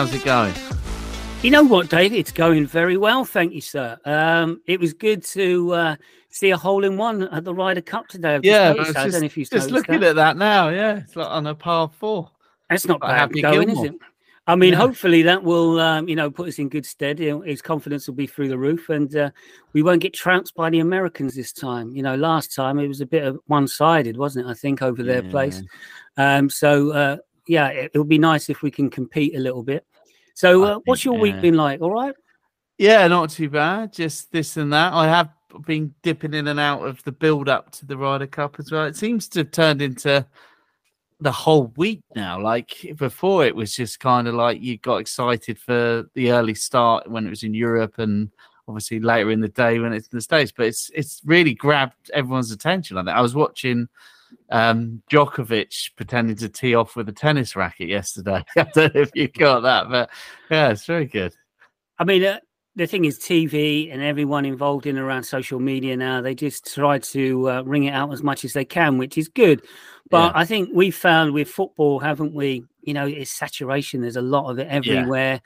How's it going? You know what, David? It's going very well, thank you, sir. Um, it was good to uh, see a hole in one at the Ryder Cup today. I've yeah, just, just, I just looking that. at that now. Yeah, it's like on a par four. That's not bad going, Gilmore. is it? I mean, yeah. hopefully that will, um, you know, put us in good stead. His confidence will be through the roof, and uh, we won't get trounced by the Americans this time. You know, last time it was a bit of one-sided, wasn't it? I think over yeah. their place. Um, so uh, yeah, it, it would be nice if we can compete a little bit. So, uh, what's your week been like? All right. Yeah, not too bad. Just this and that. I have been dipping in and out of the build up to the Ryder Cup as well. It seems to have turned into the whole week now. Like before, it was just kind of like you got excited for the early start when it was in Europe, and obviously later in the day when it's in the States. But it's it's really grabbed everyone's attention. I think I was watching um, Djokovic pretending to tee off with a tennis racket yesterday. I don't know if you got that, but yeah, it's very good. I mean, uh, the thing is, TV and everyone involved in around social media now, they just try to uh, ring it out as much as they can, which is good. But yeah. I think we found with football, haven't we? You know, it's saturation. There's a lot of it everywhere.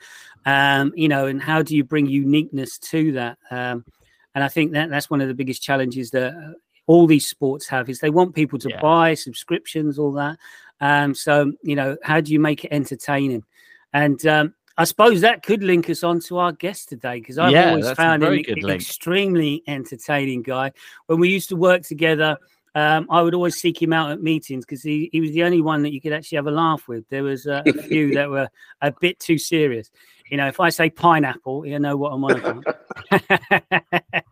Yeah. Um, you know, and how do you bring uniqueness to that? Um, and I think that that's one of the biggest challenges that uh, all these sports have is they want people to yeah. buy subscriptions, all that. Um, so you know, how do you make it entertaining? And um, I suppose that could link us on to our guest today because I've yeah, always found him an extremely entertaining guy. When we used to work together, um, I would always seek him out at meetings because he, he was the only one that you could actually have a laugh with. There was uh, a few that were a bit too serious. You know, if I say pineapple, you know what I'm on about.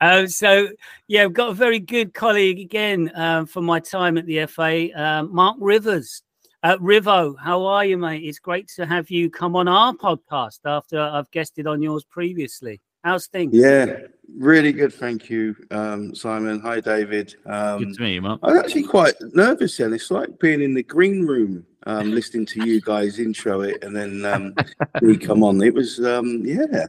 um, so, yeah, I've got a very good colleague again um, from my time at the FA, um, Mark Rivers. Uh, Rivo, how are you, mate? It's great to have you come on our podcast after I've guested on yours previously. How's things? Yeah, really good. Thank you, um, Simon. Hi, David. Um, good to meet you, Mark. I'm actually quite nervous, then. It's like being in the green room um, listening to you guys intro it and then um, we come on. It was, um, yeah,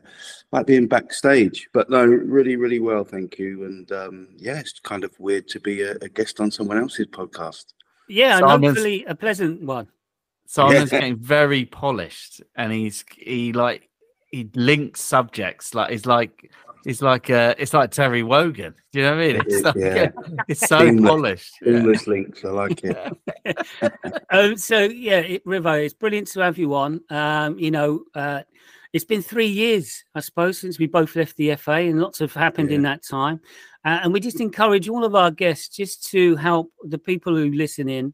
like being backstage. But no, really, really well, thank you. And um, yeah, it's kind of weird to be a, a guest on someone else's podcast. Yeah, and hopefully a pleasant one. Simon's yeah. getting very polished, and he's he like he links subjects like he's like it's like uh, it's like Terry Wogan. Do you know what I mean? It's, like, yeah. it's so English, polished. English yeah. links, I like it. um, so yeah, it, Rivo, it's brilliant to have you on. Um, you know, uh, it's been three years, I suppose, since we both left the FA, and lots have happened yeah. in that time. Uh, and we just encourage all of our guests just to help the people who listen in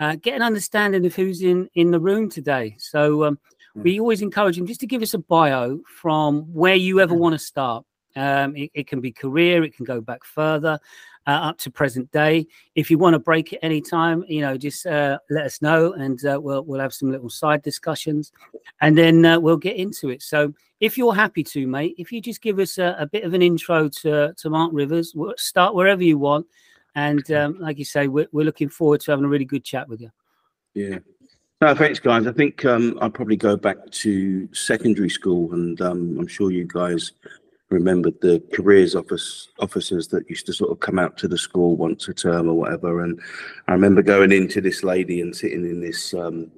uh, get an understanding of who's in in the room today. So um, we always encourage them just to give us a bio from where you ever want to start. Um, it, it, can be career, it can go back further uh, up to present day. If you want to break it anytime, you know, just uh, let us know, and uh, we'll we'll have some little side discussions, and then uh, we'll get into it. So, if you're happy to, mate, if you just give us a, a bit of an intro to to Mark Rivers, we'll start wherever you want, and um, like you say, we're we're looking forward to having a really good chat with you. Yeah. No, thanks, guys. I think um, I'll probably go back to secondary school, and um, I'm sure you guys remembered the careers office officers that used to sort of come out to the school once a term or whatever. And I remember going into this lady and sitting in this um,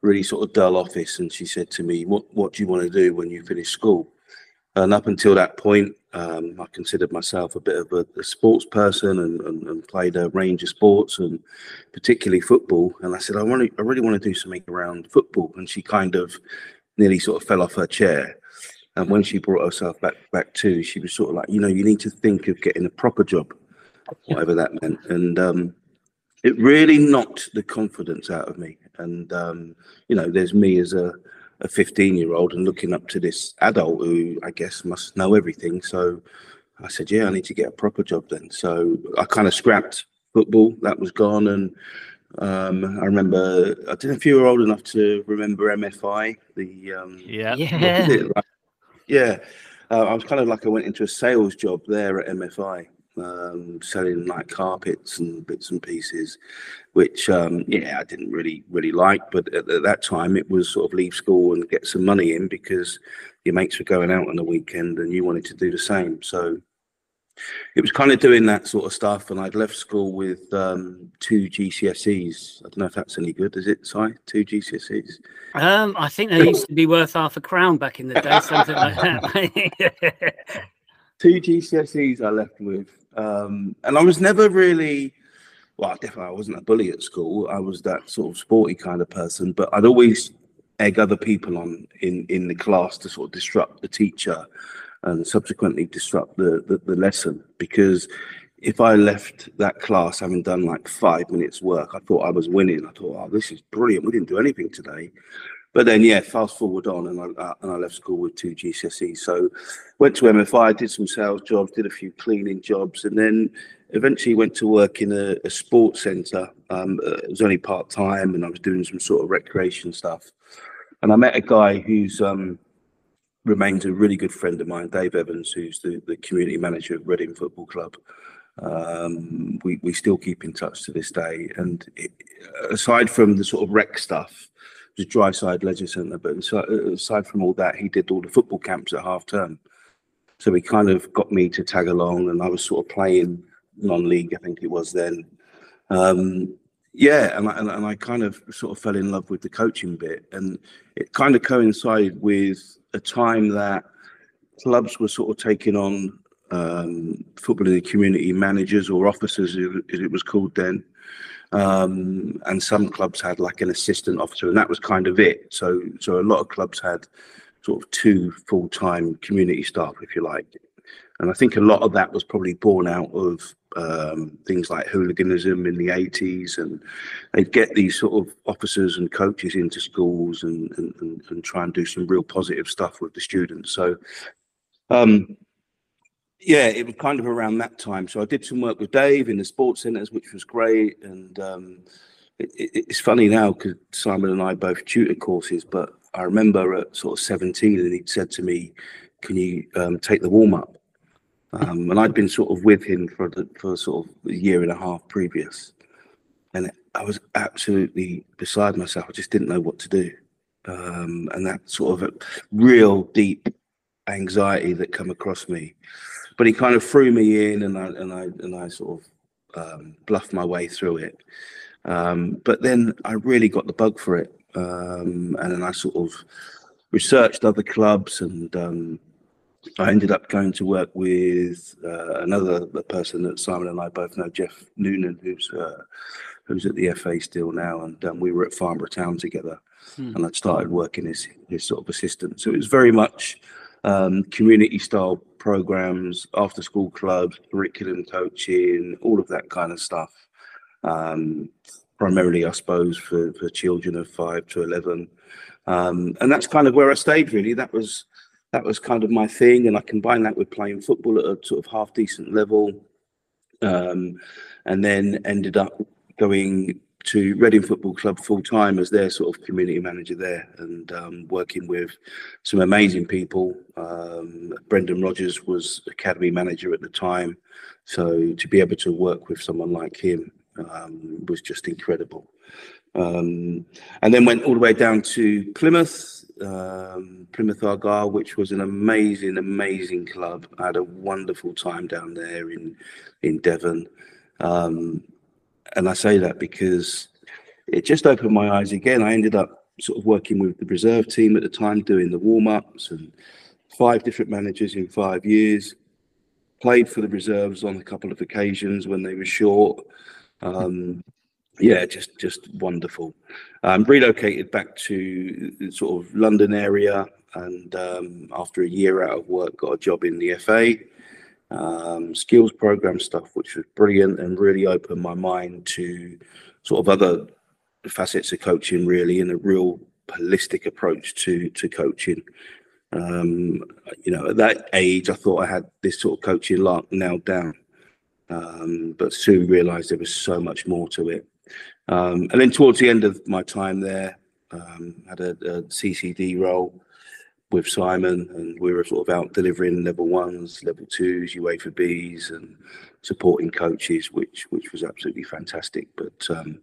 really sort of dull office, and she said to me, "What what do you want to do when you finish school?" And up until that point, um, I considered myself a bit of a, a sports person and, and, and, played a range of sports and particularly football. And I said, I want to, I really want to do something around football. And she kind of nearly sort of fell off her chair. And when she brought herself back back to, she was sort of like, you know, you need to think of getting a proper job, whatever that meant. And um, it really knocked the confidence out of me. And um, you know, there's me as a a 15 year old and looking up to this adult who I guess must know everything. So I said, yeah, I need to get a proper job then. So I kind of scrapped football, that was gone. And um, I remember, I don't know if you were old enough to remember MFI, the. Um, yeah. Yeah. Right? Yeah. Uh, I was kind of like I went into a sales job there at MFI um, selling like carpets and bits and pieces, which um, yeah I didn't really really like. But at, at, that time, it was sort of leave school and get some money in because your mates were going out on the weekend and you wanted to do the same. So it was kind of doing that sort of stuff, and I'd left school with um, two GCSEs. I don't know if that's any good. Is it? Sorry, two GCSEs. Um, I think they used to be worth half a crown back in the day, something like that. two GCSEs I left with, um, and I was never really. Well, definitely, I wasn't a bully at school. I was that sort of sporty kind of person, but I'd always egg other people on in in the class to sort of disrupt the teacher and subsequently disrupt the, the, the lesson because if I left that class having done like five minutes work, I thought I was winning. I thought, oh, this is brilliant. We didn't do anything today. But then, yeah, fast forward on, and I, uh, and I left school with two GCSEs. So went to MFI, did some sales jobs, did a few cleaning jobs, and then eventually went to work in a, a sports centre. Um, uh, it was only part time, and I was doing some sort of recreation stuff. And I met a guy who's um, remains a really good friend of mine, Dave Evans, who's the, the community manager of Reading Football Club. Um, we, we still keep in touch to this day. And it, aside from the sort of rec stuff, the dry side leisure centre, but aside from all that, he did all the football camps at half term. So he kind of got me to tag along, and I was sort of playing non-league, I think it was then. Um, yeah, and I, and I kind of sort of fell in love with the coaching bit, and it kind of coincided with a time that clubs were sort of taking on um, football in the community managers or officers, as it was called then. Um, and some clubs had like an assistant officer, and that was kind of it. So, so a lot of clubs had sort of two full-time community staff, if you like. And I think a lot of that was probably born out of um, things like hooliganism in the 80s. And they'd get these sort of officers and coaches into schools and, and, and try and do some real positive stuff with the students. So, um, yeah, it was kind of around that time. So I did some work with Dave in the sports centres, which was great. And um, it, it, it's funny now because Simon and I both tutor courses, but I remember at sort of 17 and he'd said to me, can you um, take the warm up? Um, and I'd been sort of with him for the, for sort of a year and a half previous, and I was absolutely beside myself. I just didn't know what to do, um, and that sort of real deep anxiety that come across me. But he kind of threw me in, and I and I and I sort of um, bluffed my way through it. Um, but then I really got the bug for it, um, and then I sort of researched other clubs and um, I ended up going to work with uh, another person that Simon and I both know, Jeff Noonan, who's uh, who's at the FA still now, and um, we were at Farnborough Town together, hmm. and I'd started working as his sort of assistant. So it was very much um, community style programs, after school clubs, curriculum coaching, all of that kind of stuff. Um, primarily, I suppose, for, for children of five to eleven, um, and that's kind of where I stayed. Really, that was that was kind of my thing, and I combined that with playing football at a sort of half decent level, um, and then ended up going to Reading Football Club full time as their sort of community manager there, and um, working with some amazing people. Um, Brendan Rodgers was academy manager at the time, so to be able to work with someone like him um, was just incredible. Um, and then went all the way down to Plymouth um, Plymouth Argyle, which was an amazing, amazing club. I had a wonderful time down there in in Devon, um, and I say that because it just opened my eyes again. I ended up sort of working with the reserve team at the time, doing the warm ups and five different managers in five years. Played for the reserves on a couple of occasions when they were short. Um, yeah, just just wonderful. Um, relocated back to sort of London area, and um, after a year out of work, got a job in the FA. Um, skills program stuff, which was brilliant and really opened my mind to sort of other facets of coaching, really, and a real holistic approach to to coaching. Um, you know, at that age, I thought I had this sort of coaching lark nailed down, um, but soon realised there was so much more to it. Um, and then towards the end of my time there, um, had a, a, CCD role with Simon, and we were sort of out delivering level ones, level twos, UEFA Bs, and supporting coaches, which which was absolutely fantastic. But um,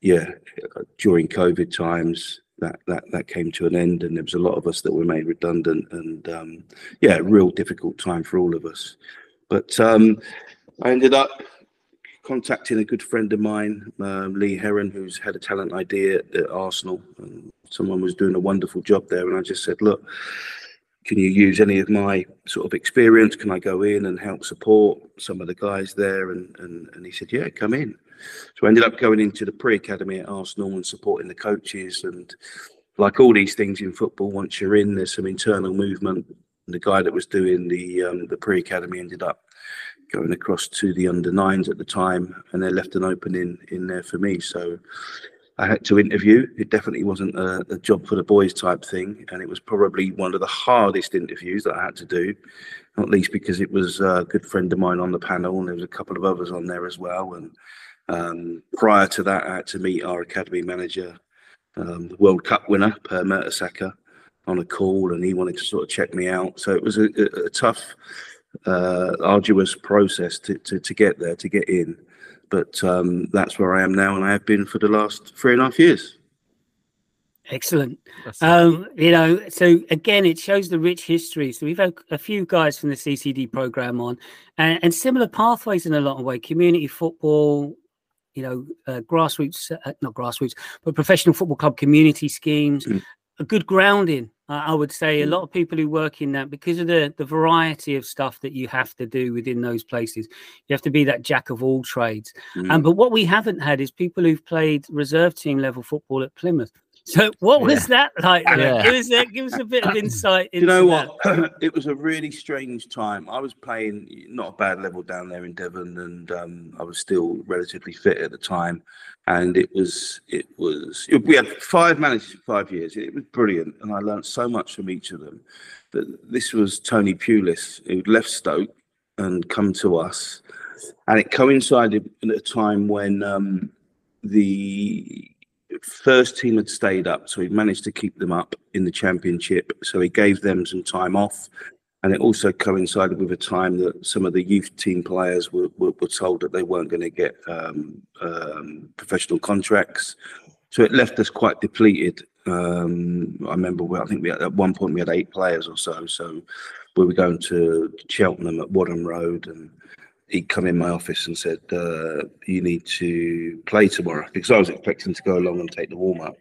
yeah, during COVID times, that that that came to an end, and there was a lot of us that were made redundant, and um, yeah, real difficult time for all of us. But um, I ended up contacting a good friend of mine, um, Lee Heron, who's had a talent ID at, Arsenal. And someone was doing a wonderful job there, and I just said, look. Can you use any of my sort of experience? Can I go in and help support some of the guys there? And and, and he said, Yeah, come in. So I ended up going into the pre academy at Arsenal and supporting the coaches. And like all these things in football, once you're in, there's some internal movement. And the guy that was doing the um, the pre academy ended up going across to the under nines at the time, and they left an opening in there for me. So I had to interview. It definitely wasn't a, a, job for the boys type thing, and it was probably one of the hardest interviews that I had to do, not least because it was a good friend of mine on the panel, and there was a couple of others on there as well. And um, prior to that, I had to meet our academy manager, um, the World Cup winner, Per Mertesacker, on a call, and he wanted to sort of check me out. So it was a, a, a tough, uh, arduous process to, to, to get there, to get in but um, that's where I am now, and I have been for the last three and a half years. Excellent. Um, you know, so again, it shows the rich history. So we've had a few guys from the CCD program on, and, and similar pathways in a lot of way. Community football, you know, uh, grassroots, uh, not grassroots, but professional football club community schemes, mm. a good grounding I would say a mm. lot of people who work in that because of the the variety of stuff that you have to do within those places, you have to be that jack of all trades. Mm. Um, but what we haven't had is people who've played reserve team level football at Plymouth. So what was yeah. that like? Yeah. Give, us a, give us a bit of insight. you know what? it was a really strange time. I was playing not a bad level down there in Devon, and um, I was still relatively fit at the time and it was it was we had five managers for five years. It was brilliant, and I learned so much from each of them. But this was Tony Pulis who'd left Stoke and come to us, and it coincided at a time when um, the first team had stayed up, so he managed to keep them up in the championship. So he gave them some time off and it also coincided with a time that some of the youth team players were, were, were told that they weren't going to get um, um, professional contracts. So it left us quite depleted. Um, I remember, I think we had, at one point we had eight players or so. So we were going to Cheltenham at Whaddon Road, and he'd come in my office and said, uh, "You need to play tomorrow," because I was expecting to go along and take the warm up.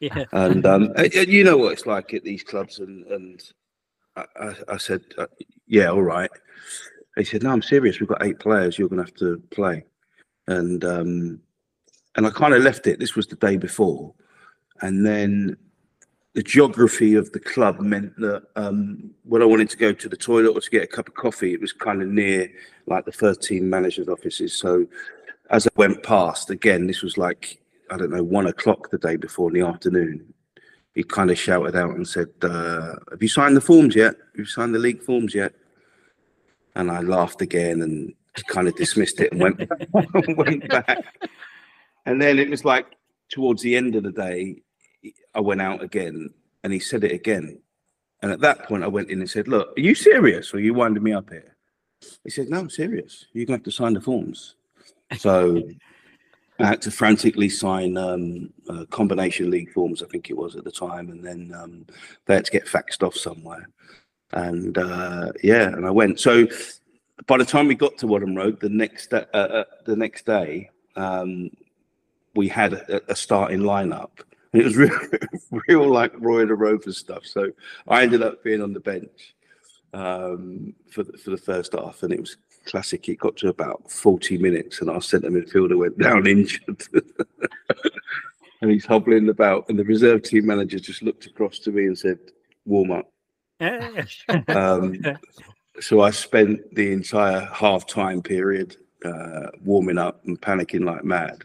Yeah. And um, you know what it's like at these clubs, and and I, I said, uh, yeah, all right. He said, no, I'm serious. We've got eight players. You're going to have to play. And um, and I kind of left it. This was the day before, and then the geography of the club meant that um, when I wanted to go to the toilet or to get a cup of coffee, it was kind of near like the first team manager's offices. So as I went past, again, this was like I don't know one o'clock the day before in the afternoon, he kind of shouted out and said, uh, "Have you signed the forms yet? Have you signed the league forms yet?" And I laughed again and kind of dismissed it and went went back. And then it was like towards the end of the day, I went out again and he said it again. And at that point, I went in and said, "Look, are you serious or you winding me up here?" He said, "No, I'm serious. You're gonna have to sign the forms." So I had to frantically sign um, uh, combination league forms, I think it was at the time, and then um, they had to get faxed off somewhere. And uh, yeah, and I went. So by the time we got to Whaddon Road, the next uh, uh, the next day, um, we had a, a, starting lineup. It was real, real like Roy the Rovers stuff. So I ended up being on the bench um, for the, for the first half, and it was classic. It got to about 40 minutes, and our centre midfielder went down injured. and he's hobbling about, and the reserve team manager just looked across to me and said, "Warm up." um, so I spent the entire half-time period uh, warming up and panicking like mad.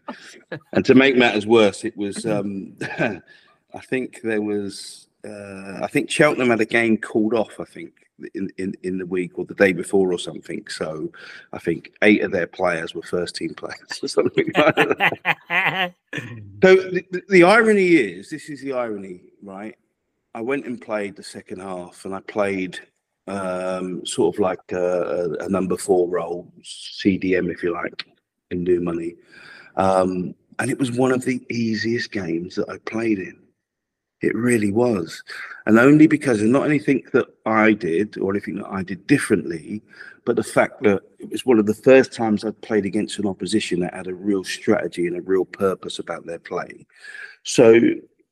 and to make matters worse, it was um, I think there was uh, I think Cheltenham had a game called off. I think in, in, in the week or the day before or something. So I think eight of their players were first team players or something like that. so the, the irony is, this is the irony, right? I went and played the second half and I played um, sort of like a, a, number four role, CDM, if you like, in new money. Um, and it was one of the easiest games that I played in. It really was. And only because of not anything that I did or anything that I did differently, but the fact that it was one of the first times I'd played against an opposition that had a real strategy and a real purpose about their play. So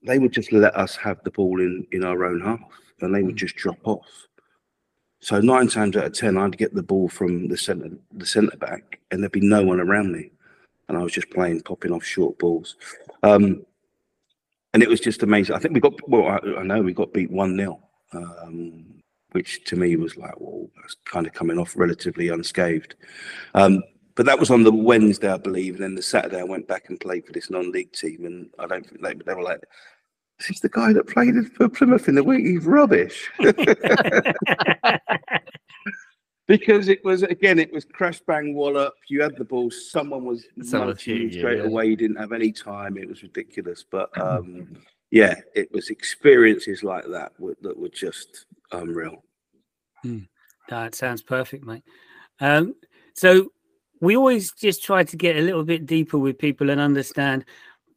they would just let us have the ball in, in our own half and they would just drop off. So nine times out of ten, I'd get the ball from the centre the centre back, and there'd be no one around me, and I was just playing, popping off short balls. Um, and it was just amazing. I think we got well. I, I know we got beat one 0 um, which to me was like, well, that's kind of coming off relatively unscathed. Um, but that was on the Wednesday, I believe, and then the Saturday I went back and played for this non-league team, and I don't think they, they were like, "This is the guy that played for Plymouth in the week. He's rubbish." because it was again, it was crash bang wallop. You had the ball, someone was straight yeah. away. You didn't have any time. It was ridiculous, but um, yeah, it was experiences like that that were just unreal. Hmm. That sounds perfect, mate. Um, so we always just try to get a little bit deeper with people and understand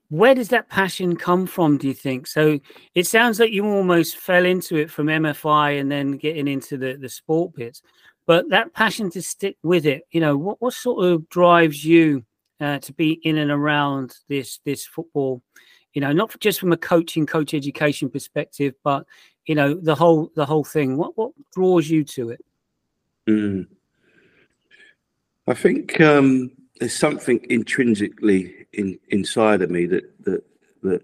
where does that passion come from do you think? So it sounds like you almost fell into it from mfi and then getting into the the sport bits but that passion to stick with it you know what, what sort of drives you uh, to be in and around this this football? You know not just from a coaching coach education perspective but you know the whole the whole thing. What what draws you to it? Mm. i think um there's something intrinsically in inside of me that that that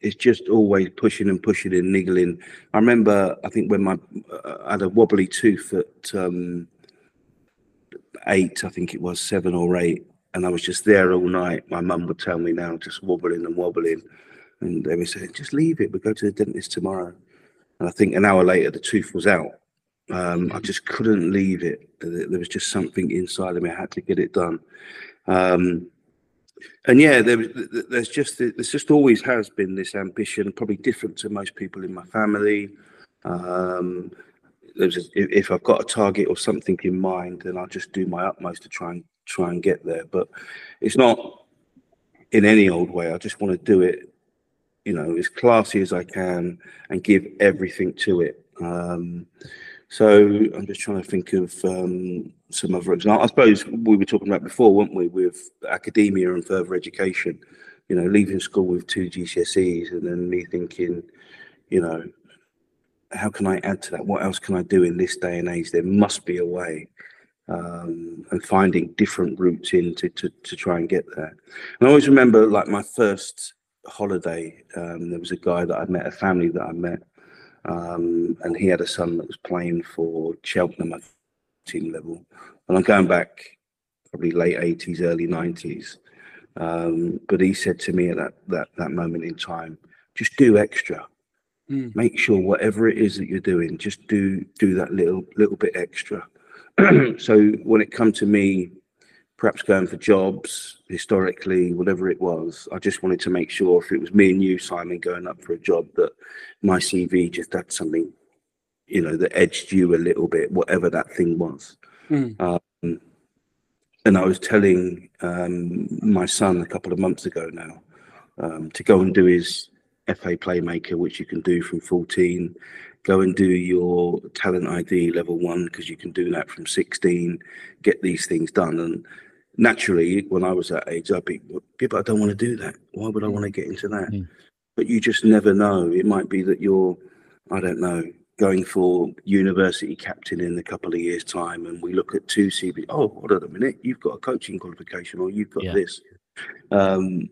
is just always pushing and pushing and niggling. I remember, I think when my uh, I had a wobbly tooth at um, eight, I think it was seven or eight, and I was just there all night. My mum would tell me now, just wobbling and wobbling, and they would say, "Just leave it. We'll go to the dentist tomorrow." And I think an hour later, the tooth was out. Um, I just couldn't leave it. There was just something inside of me. I had to get it done. Um, and yeah, there, there's just there's just always has been this ambition, probably different to most people in my family. Um, there's if I've got a target or something in mind, then I'll just do my utmost to try and try and get there. But it's not in any old way. I just want to do it, you know, as classy as I can and give everything to it. Um, so I'm just trying to think of um, some other examples. I suppose we were talking about before, weren't we, with academia and further education? You know, leaving school with two GCSEs, and then me thinking, you know, how can I add to that? What else can I do in this day and age? There must be a way. Um, and finding different routes in to, to, to try and get there. And I always remember, like my first holiday, um, there was a guy that I met, a family that I met, um, and he had a son that was playing for Cheltenham at team level. And I'm going back probably late 80s, early 90s. Um, but he said to me at that, that, that moment in time, just do extra. Mm. Make sure whatever it is that you're doing, just do do that little little bit extra. so when it come to me perhaps going for jobs historically, whatever it was. I just wanted to make sure if it was me and you, Simon, going up for a job, that my CV just had something, you know, that edged you a little bit, whatever that thing was. Mm. Um, and I was telling um, my son a couple of months ago now um, to go and do his FA Playmaker, which you can do from 14. Go and do your talent ID level one because you can do that from 16. Get these things done. And naturally, when I was that age, I'd be, yeah, but I don't want to do that. Why would I want to get into that? Mm. But you just never know. It might be that you're, I don't know, going for university captain in a couple of years' time, and we look at two CB. Oh, hold on a minute, you've got a coaching qualification, or you've got yeah. this. Um,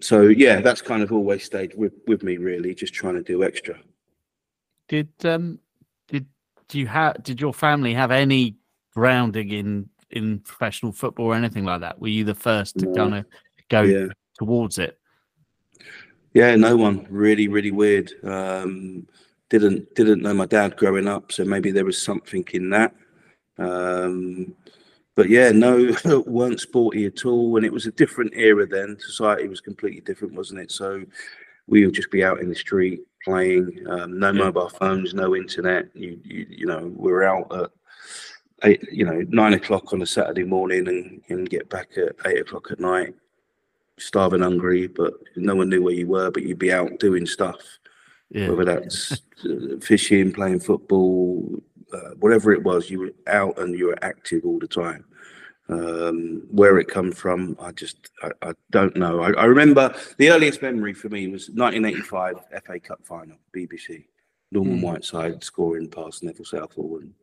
so yeah, that's kind of always stayed with with me. Really, just trying to do extra. Did um did do you have did your family have any grounding in in professional football or anything like that? Were you the first to no. kind of go yeah. towards it? Yeah, no one. Really, really weird. Um, didn't didn't know my dad growing up, so maybe there was something in that. Um, but yeah, no, weren't sporty at all. And it was a different era then. Society was completely different, wasn't it? So we would just be out in the street playing. Um, no yeah. mobile phones, no internet. You, you, you know, we're out at eight, you know, nine o'clock on a Saturday morning and, and get back at eight o'clock at night. starving hungry, but no one knew where you were, but you'd be out doing stuff. Yeah. Whether that's uh, fishing, playing football, uh, whatever it was, you were out and you were active all the time. Um, where it come from, I just I, I don't know. I, I, remember the earliest memory for me was 1985 FA Cup final, BBC. Norman mm. Whiteside scoring past Neville Southall and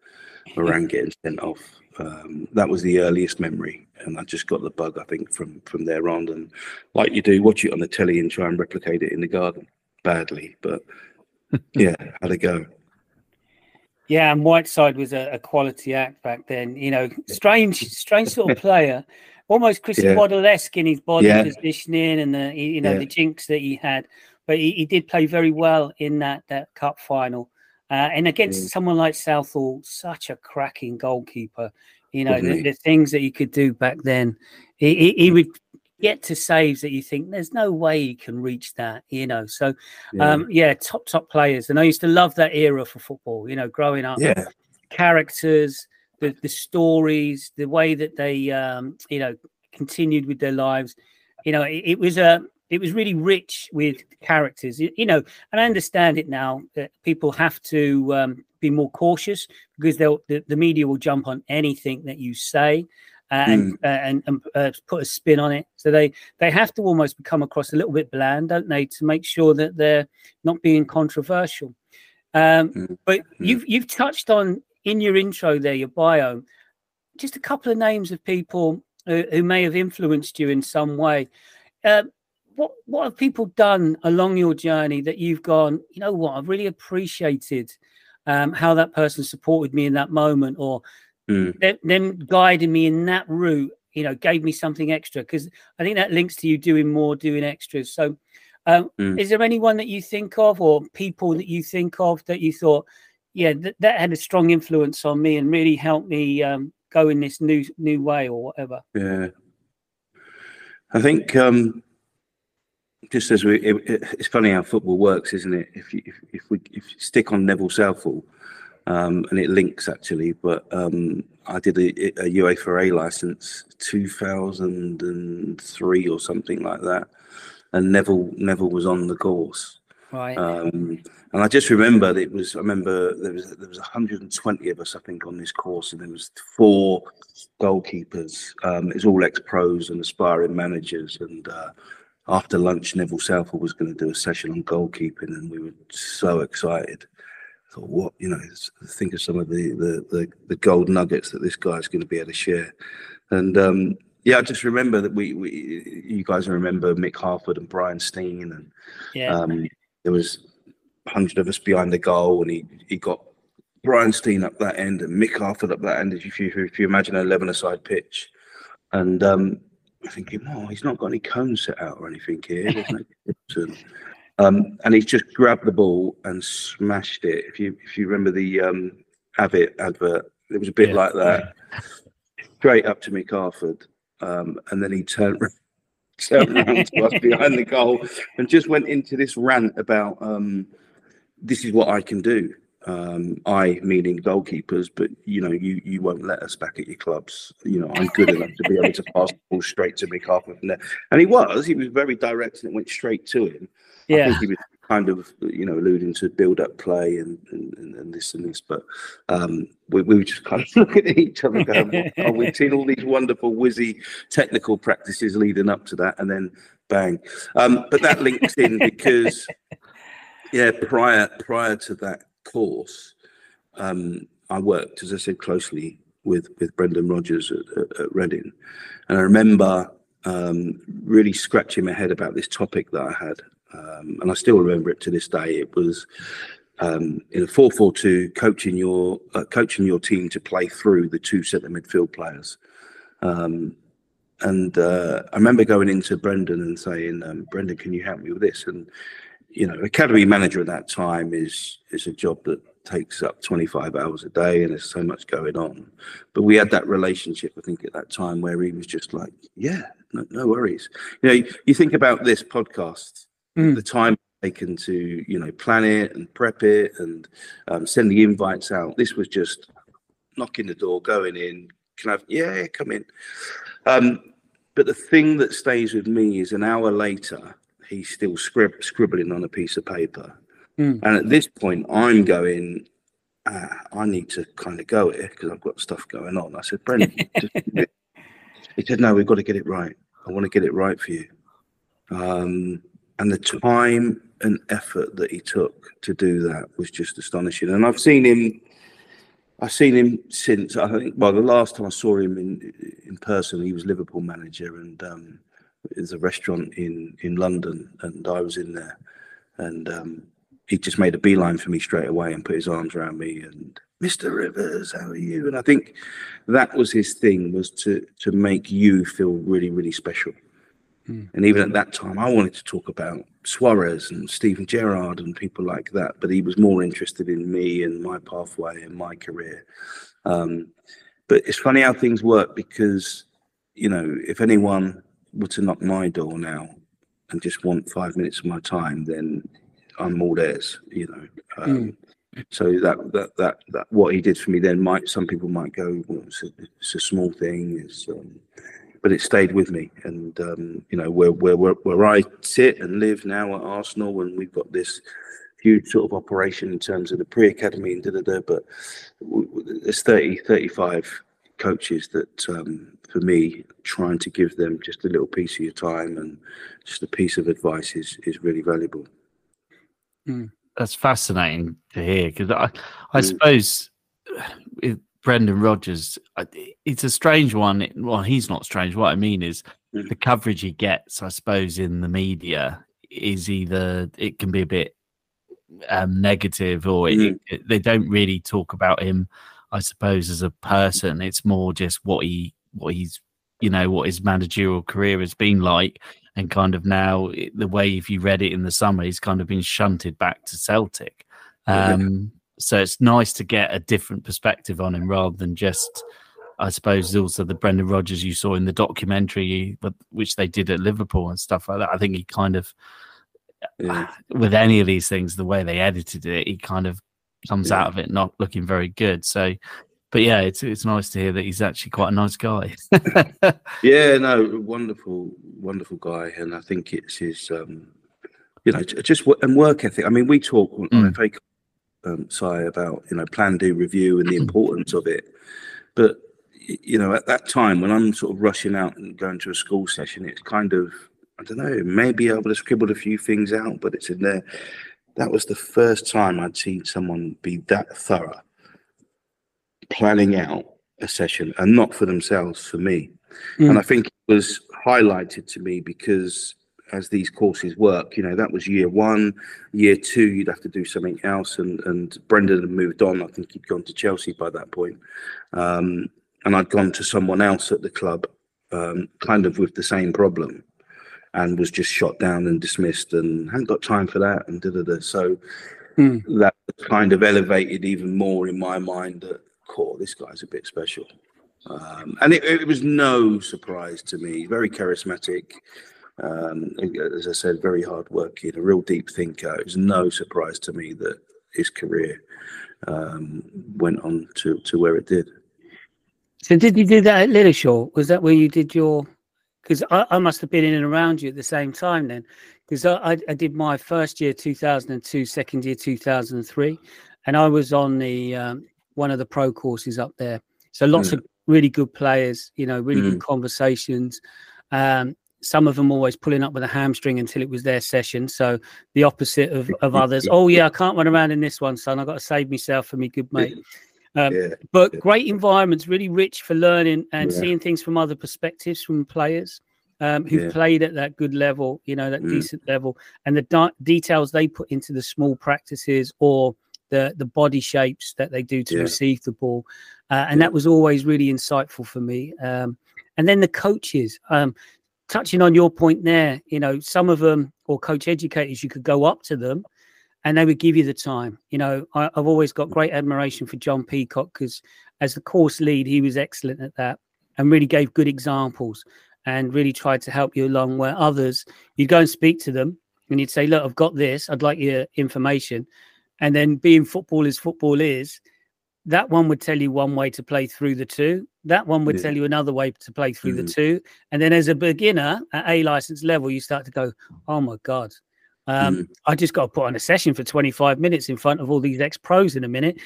Moran getting sent off. Um, that was the earliest memory, and I just got the bug. I think from from there on, and like you do, watch it on the telly and try and replicate it in the garden. Badly, but yeah, how'd it go? Yeah, and Whiteside was a, a, quality act back then. You know, strange, strange sort of player, almost Chris yeah. Waddle-esque in his body yeah. positioning and the you know yeah. the jinx that he had. But he, he, did play very well in that that cup final, uh, and against someone like Southall, such a cracking goalkeeper. You know the, the, things that he could do back then. He, he, he would get to saves that you think there's no way he can reach that, you know. So, yeah. um, yeah, top top players, and I used to love that era for football. You know, growing up, yeah, characters, the the stories, the way that they, um, you know, continued with their lives. You know, it, it was a it was really rich with characters you know and i understand it now that people have to um, be more cautious because they'll the, the, media will jump on anything that you say and mm. uh, and, and uh, put a spin on it. So they they have to almost become across a little bit bland, don't they, to make sure that they're not being controversial. Um, mm. But mm. you've you've touched on in your intro there, your bio, just a couple of names of people who, who may have influenced you in some way. Uh, what what have people done along your journey that you've gone? You know what? I've really appreciated um, how that person supported me in that moment, or mm. them, them guiding me in that route, you know, gave me something extra because I think that links to you doing more, doing extras. So, um, mm. is there anyone that you think of or people that you think of that you thought, yeah, th- that had a strong influence on me and really helped me um, go in this new new way or whatever? Yeah, I think um, just as we, it, it, it's funny how football works, isn't it? If you, if, if we if you stick on Neville Southall, um, and it links actually. But um, I did a, a UEFA A license 2003 or something like that, and Neville Neville was on the course. Right. Um, and I just remembered it was. I remember there was there was 120 of us, I think, on this course, and there was four goalkeepers. Um, it's all ex pros and aspiring managers, and uh, after lunch, Neville Southall was going to do a session on goalkeeping, and we were so excited thought, what you know, think of some of the the the, the gold nuggets that this guy's going to be able to share, and um, yeah, I just remember that we, we you guys remember Mick Harford and Brian Stein, and yeah. um, there was hundred of us behind the goal, and he he got Brian Stein up that end and Mick Harford up that end. If you if you imagine an eleven-a-side pitch, and um, I'm thinking, oh, he's not got any cones set out or anything here. Um, and he's just grabbed the ball and smashed it. If you if you remember the um, Avid advert, it was a bit yeah. like that. Straight up to Mick Harford, um, and then he turned turned around to us behind the goal and just went into this rant about um, this is what I can do. Um, I meaning goalkeepers, but you know, you you won't let us back at your clubs. You know, I'm good enough to be able to pass the ball straight to Mick Harford. And he was, he was very direct and it went straight to him. Yeah. I think he was kind of, you know, alluding to build up play and, and, and this and this, but um, we, we were just kind of looking at each other going, oh, we've seen all these wonderful, whizzy technical practices leading up to that, and then bang. Um, but that links in because, yeah, prior prior to that course, um, I worked, as I said, closely with with Brendan Rodgers at, at, at Reading, and I remember um, really scratching my head about this topic that I had um, and I still remember it to this day. It was um, in a four-four-two, coaching your uh, coaching your team to play through the two centre midfield players. Um, and uh, I remember going into Brendan and saying, um, "Brendan, can you help me with this?" And you know, academy manager at that time is is a job that takes up 25 hours a day and there's so much going on but we had that relationship i think at that time where he was just like yeah no, no worries you know you, you think about this podcast mm. the time taken to you know plan it and prep it and um, send the invites out. This was just knocking the door, going in. Can I? Have, yeah, come in. Um, but the thing that stays with me is an hour later, he's still scrib- scribbling on a piece of paper. Mm. And at this point, I'm going, ah, I need to kind of go here because I've got stuff going on. I said, Brendan, he said, no, we've got to get it right. I want to get it right for you. Um, and the time and effort that he took to do that was just astonishing. And I've seen him I've seen him since. I think. Well, the last time I saw him in in person, he was Liverpool manager, and um, there's a restaurant in in London, and I was in there, and um, he just made a beeline for me straight away and put his arms around me and Mr. Rivers, how are you? And I think that was his thing was to to make you feel really really special. Mm. And even at that time, I wanted to talk about Suarez and Steven Gerrard and people like that, but he was more interested in me and my pathway and my career. Um, but it's funny how things work because, you know, if anyone were to knock my door now and just want five minutes of my time, then I'm all theirs, you know. Um, mm. So that, that that that what he did for me then might some people might go, well, it's, a, it's a small thing. It's um, but it stayed with me. And um, you know, where where where I sit and live now at Arsenal, and we've got this huge sort of operation in terms of the pre-academy and da da da. But there's 30, 35 coaches that, um, for me, trying to give them just a little piece of your time and just a piece of advice is is really valuable. Mm. That's fascinating to hear because I, I mm. suppose Brendan Rodgers, it's a strange one. Well, he's not strange. What I mean is mm. the coverage he gets, I suppose, in the media is either it can be a bit um, negative or mm. it, they don't really talk about him, I suppose, as a person. It's more just what he, what he's, you know, what his managerial career has been like. And kind of now, the way if you read it in the summer, he's kind of been shunted back to Celtic. Um, so it's nice to get a different perspective on him rather than just I suppose also the Brendan Rodgers you saw in the documentary, which they did at Liverpool and stuff like that. I think he kind of, yeah. with any of these things, the way they edited it, he kind of comes yeah. out of it not looking very good. So, but yeah, it's it's nice to hear that he's actually quite a nice guy. yeah, no, wonderful, wonderful guy, and I think it's his, um, you know, just and work ethic. I mean, we talk on mm. FA um, Si about you know plan do review and the importance of it, but you know at that time when I'm sort of rushing out and going to a school session, it's kind of I don't know maybe I would have scribbled a few things out, but it's in there. That was the first time I'd seen someone be that thorough planning out a session and not for themselves, for me. Mm. And I think it was highlighted to me because as these courses work. You know, that was year one. Year two, you'd have to do something else. And and Brendan had moved on. I think he'd gone to Chelsea by that point. Um, and I'd gone to someone else at the club, um, kind of with the same problem, and was just shot down and dismissed, and hadn't got time for that, and da da da. So mm. that kind of elevated even more in my mind that, "Core, this guy's a bit special." Um, and it, it, was no surprise to me. Very charismatic, um, as I said, very hard working, a real deep thinker. It was no surprise to me that his career um, went on to, to where it did. So, did you do that at Lilleshall? Was that where you did your? Because I, I, must have been in and around you at the same time then, because I, I, did my first year 2002, second year 2003, and I was on the um, one of the pro courses up there. So lots mm. of really good players, you know, really mm. good conversations. Um, some of them always pulling up with a hamstring until it was their session. So the opposite of, of others. Oh yeah, I can't run around in this one, son. I've got to save myself for me good mate. Um, yeah, but yeah. great environments, really rich for learning and yeah. seeing things from other perspectives from players um, who played at that good level, you know, that mm. decent level, and the di- details they put into the small practices or the the body shapes that they do to receive the ball, uh, and that was always really insightful for me. Um, and then the coaches. Um, touching on your point there, you know, some of them or coach educators, you could go up to them and they would give you the time. You know, I, have always got great admiration for John Peacock because as the course lead, he was excellent at that and really gave good examples and really tried to help you along where others, you'd go and speak to them and you'd say, look, I've got this. I'd like your information. And then being football as football is, that one would tell you one way to play through the two. That one would Yeah. tell you another way to play through Mhm. the two. And then as a beginner at A license level, you start to go, oh my God. Um, Mm. I just got to put on a session for 25 minutes in front of all these ex pros in a minute.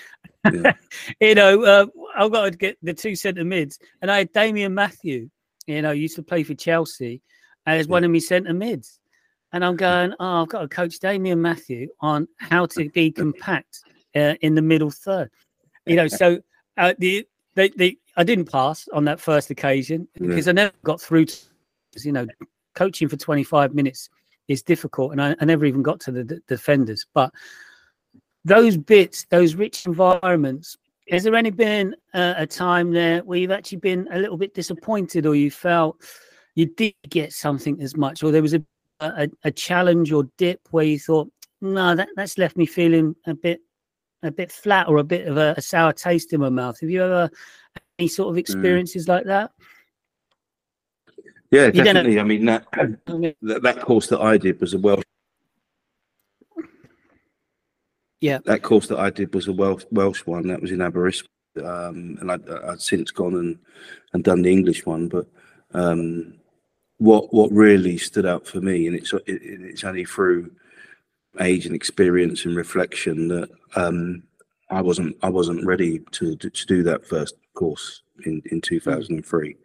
Yeah. you know, uh, I've got to get the two centre mids. And I had Damian Matthew, you know, used to play for Chelsea as one of my centre mids. And I'm going, oh, I've got to coach Damian Matthew on how to be compact uh, in the middle third. You know, so uh, the, they, they, I didn't pass on that first occasion Yeah. because I never got through. To, you know, coaching for 25 minutes is difficult, and I, I never even got to the d- defenders. But those bits, those rich environments, has there any been uh, a time there where you've actually been a little bit disappointed, or you felt you did get something as much, or there was a a, a challenge or dip where you thought, no, that, that's left me feeling a bit a bit flat or a bit of a, a sour taste in my mouth. Have you ever any sort of experiences like that? Yeah, know- definitely. I mean, that, that that course that I did was a Welsh. Yeah. That course that I did was a Welsh Welsh one. That was in Aberystwyth, um, and I'd, I'd since gone and and done the English one. But um, what what really stood out for me, and it's it, it's only through age and experience and reflection that um, I wasn't I wasn't ready to to, do that first course in in 2003.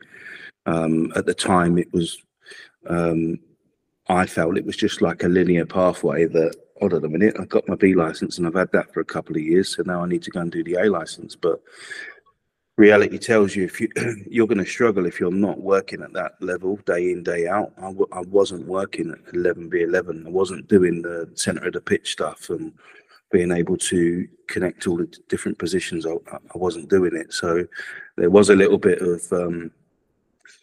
Um, at the time, it was um, I felt it was just like a linear pathway that, hold on a minute, I've got my B license and I've had that for a couple of years, so now I need to go and do the A license. But reality tells you if you you're going to struggle if you're not working at that level day in day out. I w- I wasn't working at 11v11. I wasn't doing the center of the pitch stuff and being able to connect all the different positions. I, I wasn't doing it, so there was a little bit of um,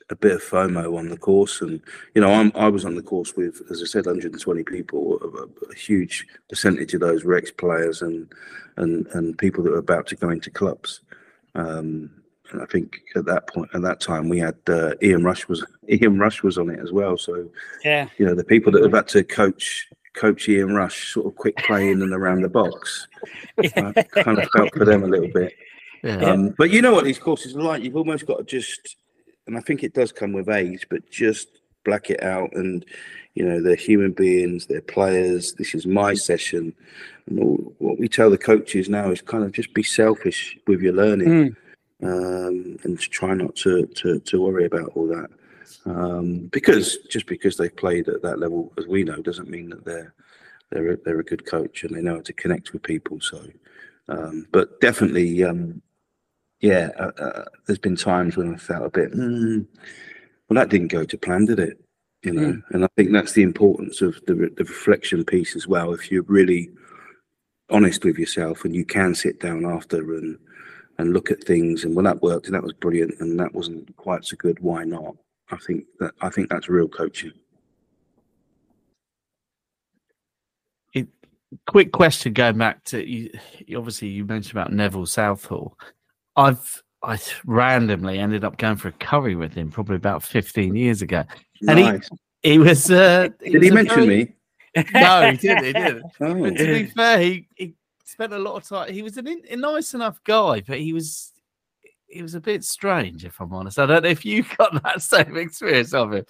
a bit of FOMO on the course, and you know, I'm I was on the course with, as I said, 120 people. A, a- huge percentage of those were ex-players and and and people that were about to go into clubs. Um, and I think at that point, at that time, we had uh, Ian Rush was Ian Rush was on it as well. So yeah, you know, the people that were about to coach coach Ian Rush, sort of quick play in and around the box, I kind of felt for them a little bit. Yeah. Um, but you know what these courses are like. You've almost got to just, and I think it does come with age, but just black it out. And you know, they're human beings, they're players. This is my session. And all, what we tell the coaches now is kind of just be selfish with your learning, Mm. um, and to try not to to to worry about all that. Um, because just because they've played at that level as we know doesn't mean that they're they're a, they're a good coach and they know how to connect with people. So, um, but definitely, um, yeah, uh, uh, there's been times when I felt a bit, mm, well, that didn't go to plan, did it? You know, and I think that's the importance of the, re- the reflection piece as well. If you're really honest with yourself and you can sit down after and and look at things and well that worked and that was brilliant and that wasn't quite so good why not i think that i think that's real coaching it, quick question going back to you obviously you mentioned about Neville Southall. I've I randomly ended up going for a curry with him probably about 15 years ago. And he- nice. He was uh did he was a mention very- me No, he didn't, he didn't. oh. But to be fair, he, he spent a lot of time. He was an a nice enough guy, but he was he was a bit strange, if I'm honest. I don't know if you got that same experience of him.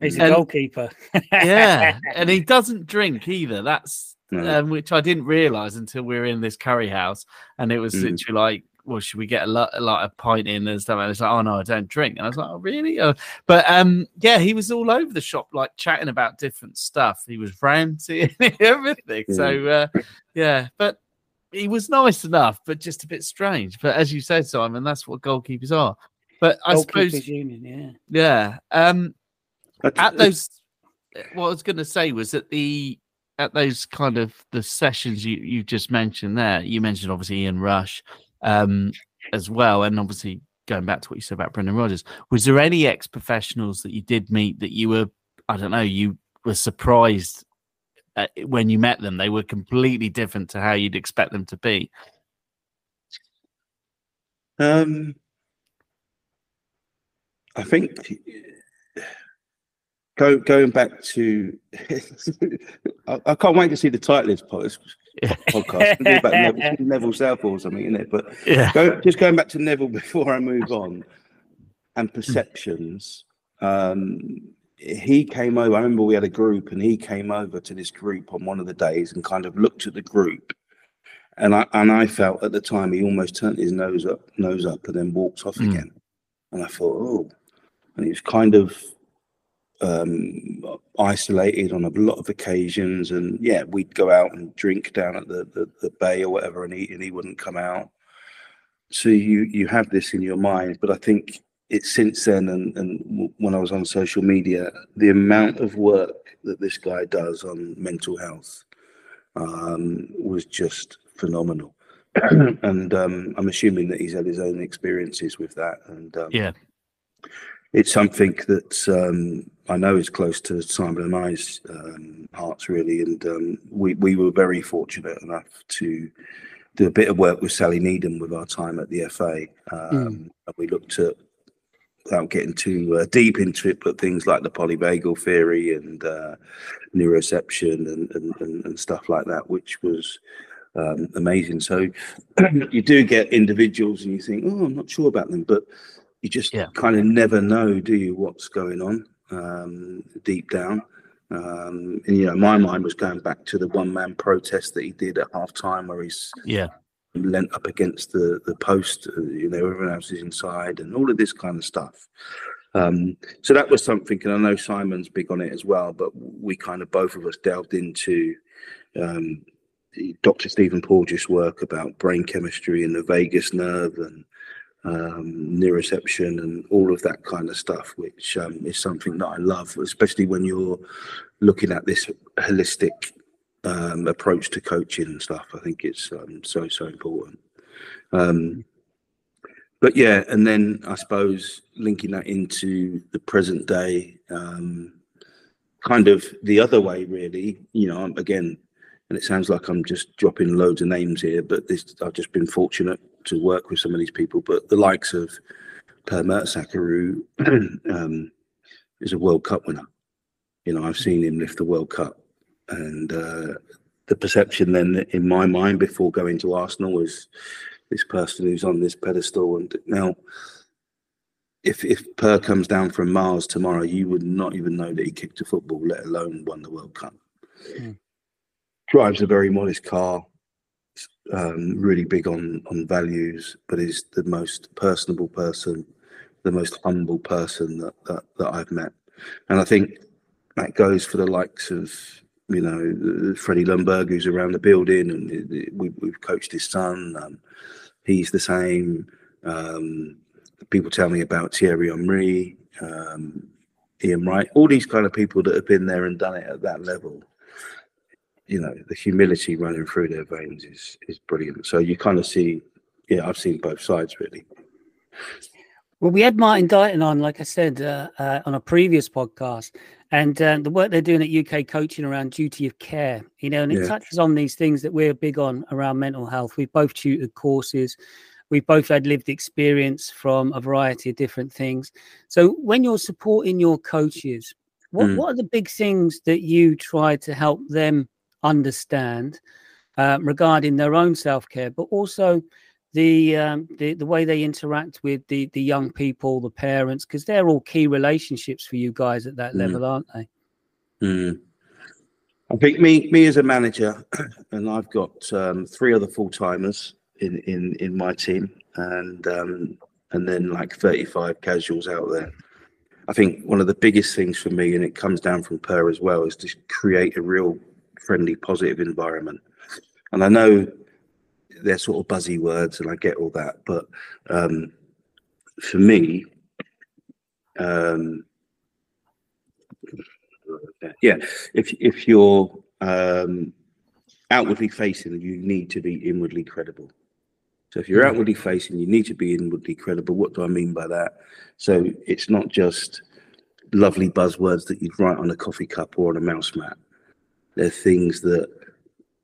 he's a goalkeeper. Yeah, and he doesn't drink either. That's No. um, which I didn't realize until we were in this curry house, and it was Mm. literally like, "Well, should we get a lot, a lot of pint in and stuff?" And it's like, "Oh no, I don't drink." And I was like, "Oh really?" Uh, but um, yeah, he was all over the shop, like chatting about different stuff. He was ranting and everything. So uh, yeah, but he was nice enough, but just a bit strange. But as you said, Simon, that's what goalkeepers are. But I suppose, Union, yeah. yeah. Um, That's- at those what I was going to say was that the at those kind of the sessions you you just mentioned there you mentioned obviously Ian Rush um as well and obviously going back to what you said about Brendan Rodgers was there any ex professionals that you did meet that you were I don't know you were surprised uh, when you met them they were completely different to how you'd expect them to be Um, I think go going back to, I, I can't wait to see the title list. Paul. It's yeah. podcast. about Neville, Neville Southall or something, isn't it? But yeah. Go, just going back to Neville before I move on, and perceptions. Um, he came over. I remember we had a group, and he came over to this group on one of the days and kind of looked at the group. And I and I felt at the time he almost turned his nose up, nose up, and then walked off mm. again. And I thought, oh, and he was kind of um, isolated on a lot of occasions. And yeah, we'd go out and drink down at the, the, the bay or whatever, and he and he wouldn't come out. So you you have this in your mind, but I think it's since then, and, and when I was on social media, the amount of work that this guy does on mental health um, was just phenomenal. and um, I'm assuming that he's had his own experiences with that. And um, yeah, it's something that um, I know is close to Simon and I's um, hearts, really. And um, we, we were very fortunate enough to do a bit of work with Sally Needham with our time at the FA. Mm. And we looked at, without getting too uh, deep into it, but things like the polyvagal theory and uh, neuroception and, and, and, and, stuff like that, which was um, amazing. So you do get individuals and you think, oh, I'm not sure about them, but you just yeah. kind of never know, do you, what's going on um, deep down. Um, and you know, my mind was going back to the one man protest that he did at half time, where he's yeah leant up against the the post. Uh, you know, everyone else is inside, and all of this kind of stuff. Um, so that was something, and I know Simon's big on it as well. But we kind of both of us delved into um, Dr. Stephen Porges' work about brain chemistry and the vagus nerve and um, neuroception and all of that kind of stuff, which um, is something that I love, especially when you're looking at this holistic um, approach to coaching and stuff. I think it's um, so so important. Um, but yeah, and then I suppose linking that into the present day, um, kind of the other way, really. You know, again, and it sounds like I'm just dropping loads of names here, but this I've just been fortunate to work with some of these people, but the likes of Per Mertesacker, um, is a World Cup winner. You know, I've seen him lift the World Cup, and uh, the perception then in my mind before going to Arsenal was this person who's on this pedestal. And now, if if Per comes down from Mars tomorrow, you would not even know that he kicked a football, let alone won the World Cup. Mm. Drives a very modest car, um, really big on on values, but is the most personable person, the most humble person that, that that I've met, and I think that goes for the likes of you know Freddie Ljungberg, who's around the building, and we, we've coached his son. Um, he's the same. Um, people tell me about Thierry Henry, um, Ian Wright, all these kind of people that have been there and done it at that level you know the humility running through their veins is is brilliant. So you kind of see, yeah, I've seen both sides really. Well, we had Martin Dighton on, like I said, uh, uh, on a previous podcast, and uh, the work they're doing at UK Coaching around duty of care, you know, and it yeah. touches on these things that we're big on around mental health. We've both tutored courses, we've both had lived experience from a variety of different things. So, when you're supporting your coaches, what, mm. what are the big things that you try to help them understand uh, regarding their own self care, but also the, um, the the way they interact with the the young people, the parents, because they're all key relationships for you guys at that mm. level, aren't they? Mm. I think me me as a manager, and I've got um, three other full timers in in in my team, and um, and then like thirty five casuals out there. I think one of the biggest things for me, and it comes down from Per as well, is to create a real friendly, positive environment. And I know they're sort of buzzy words, and I get all that, but um, for me, um, yeah, if if you're um, outwardly facing, you need to be inwardly credible. So if you're hmm. outwardly facing, you need to be inwardly credible. What do I mean by that? So it's not just lovely buzzwords that you'd write on a coffee cup or on a mouse mat. They're things that,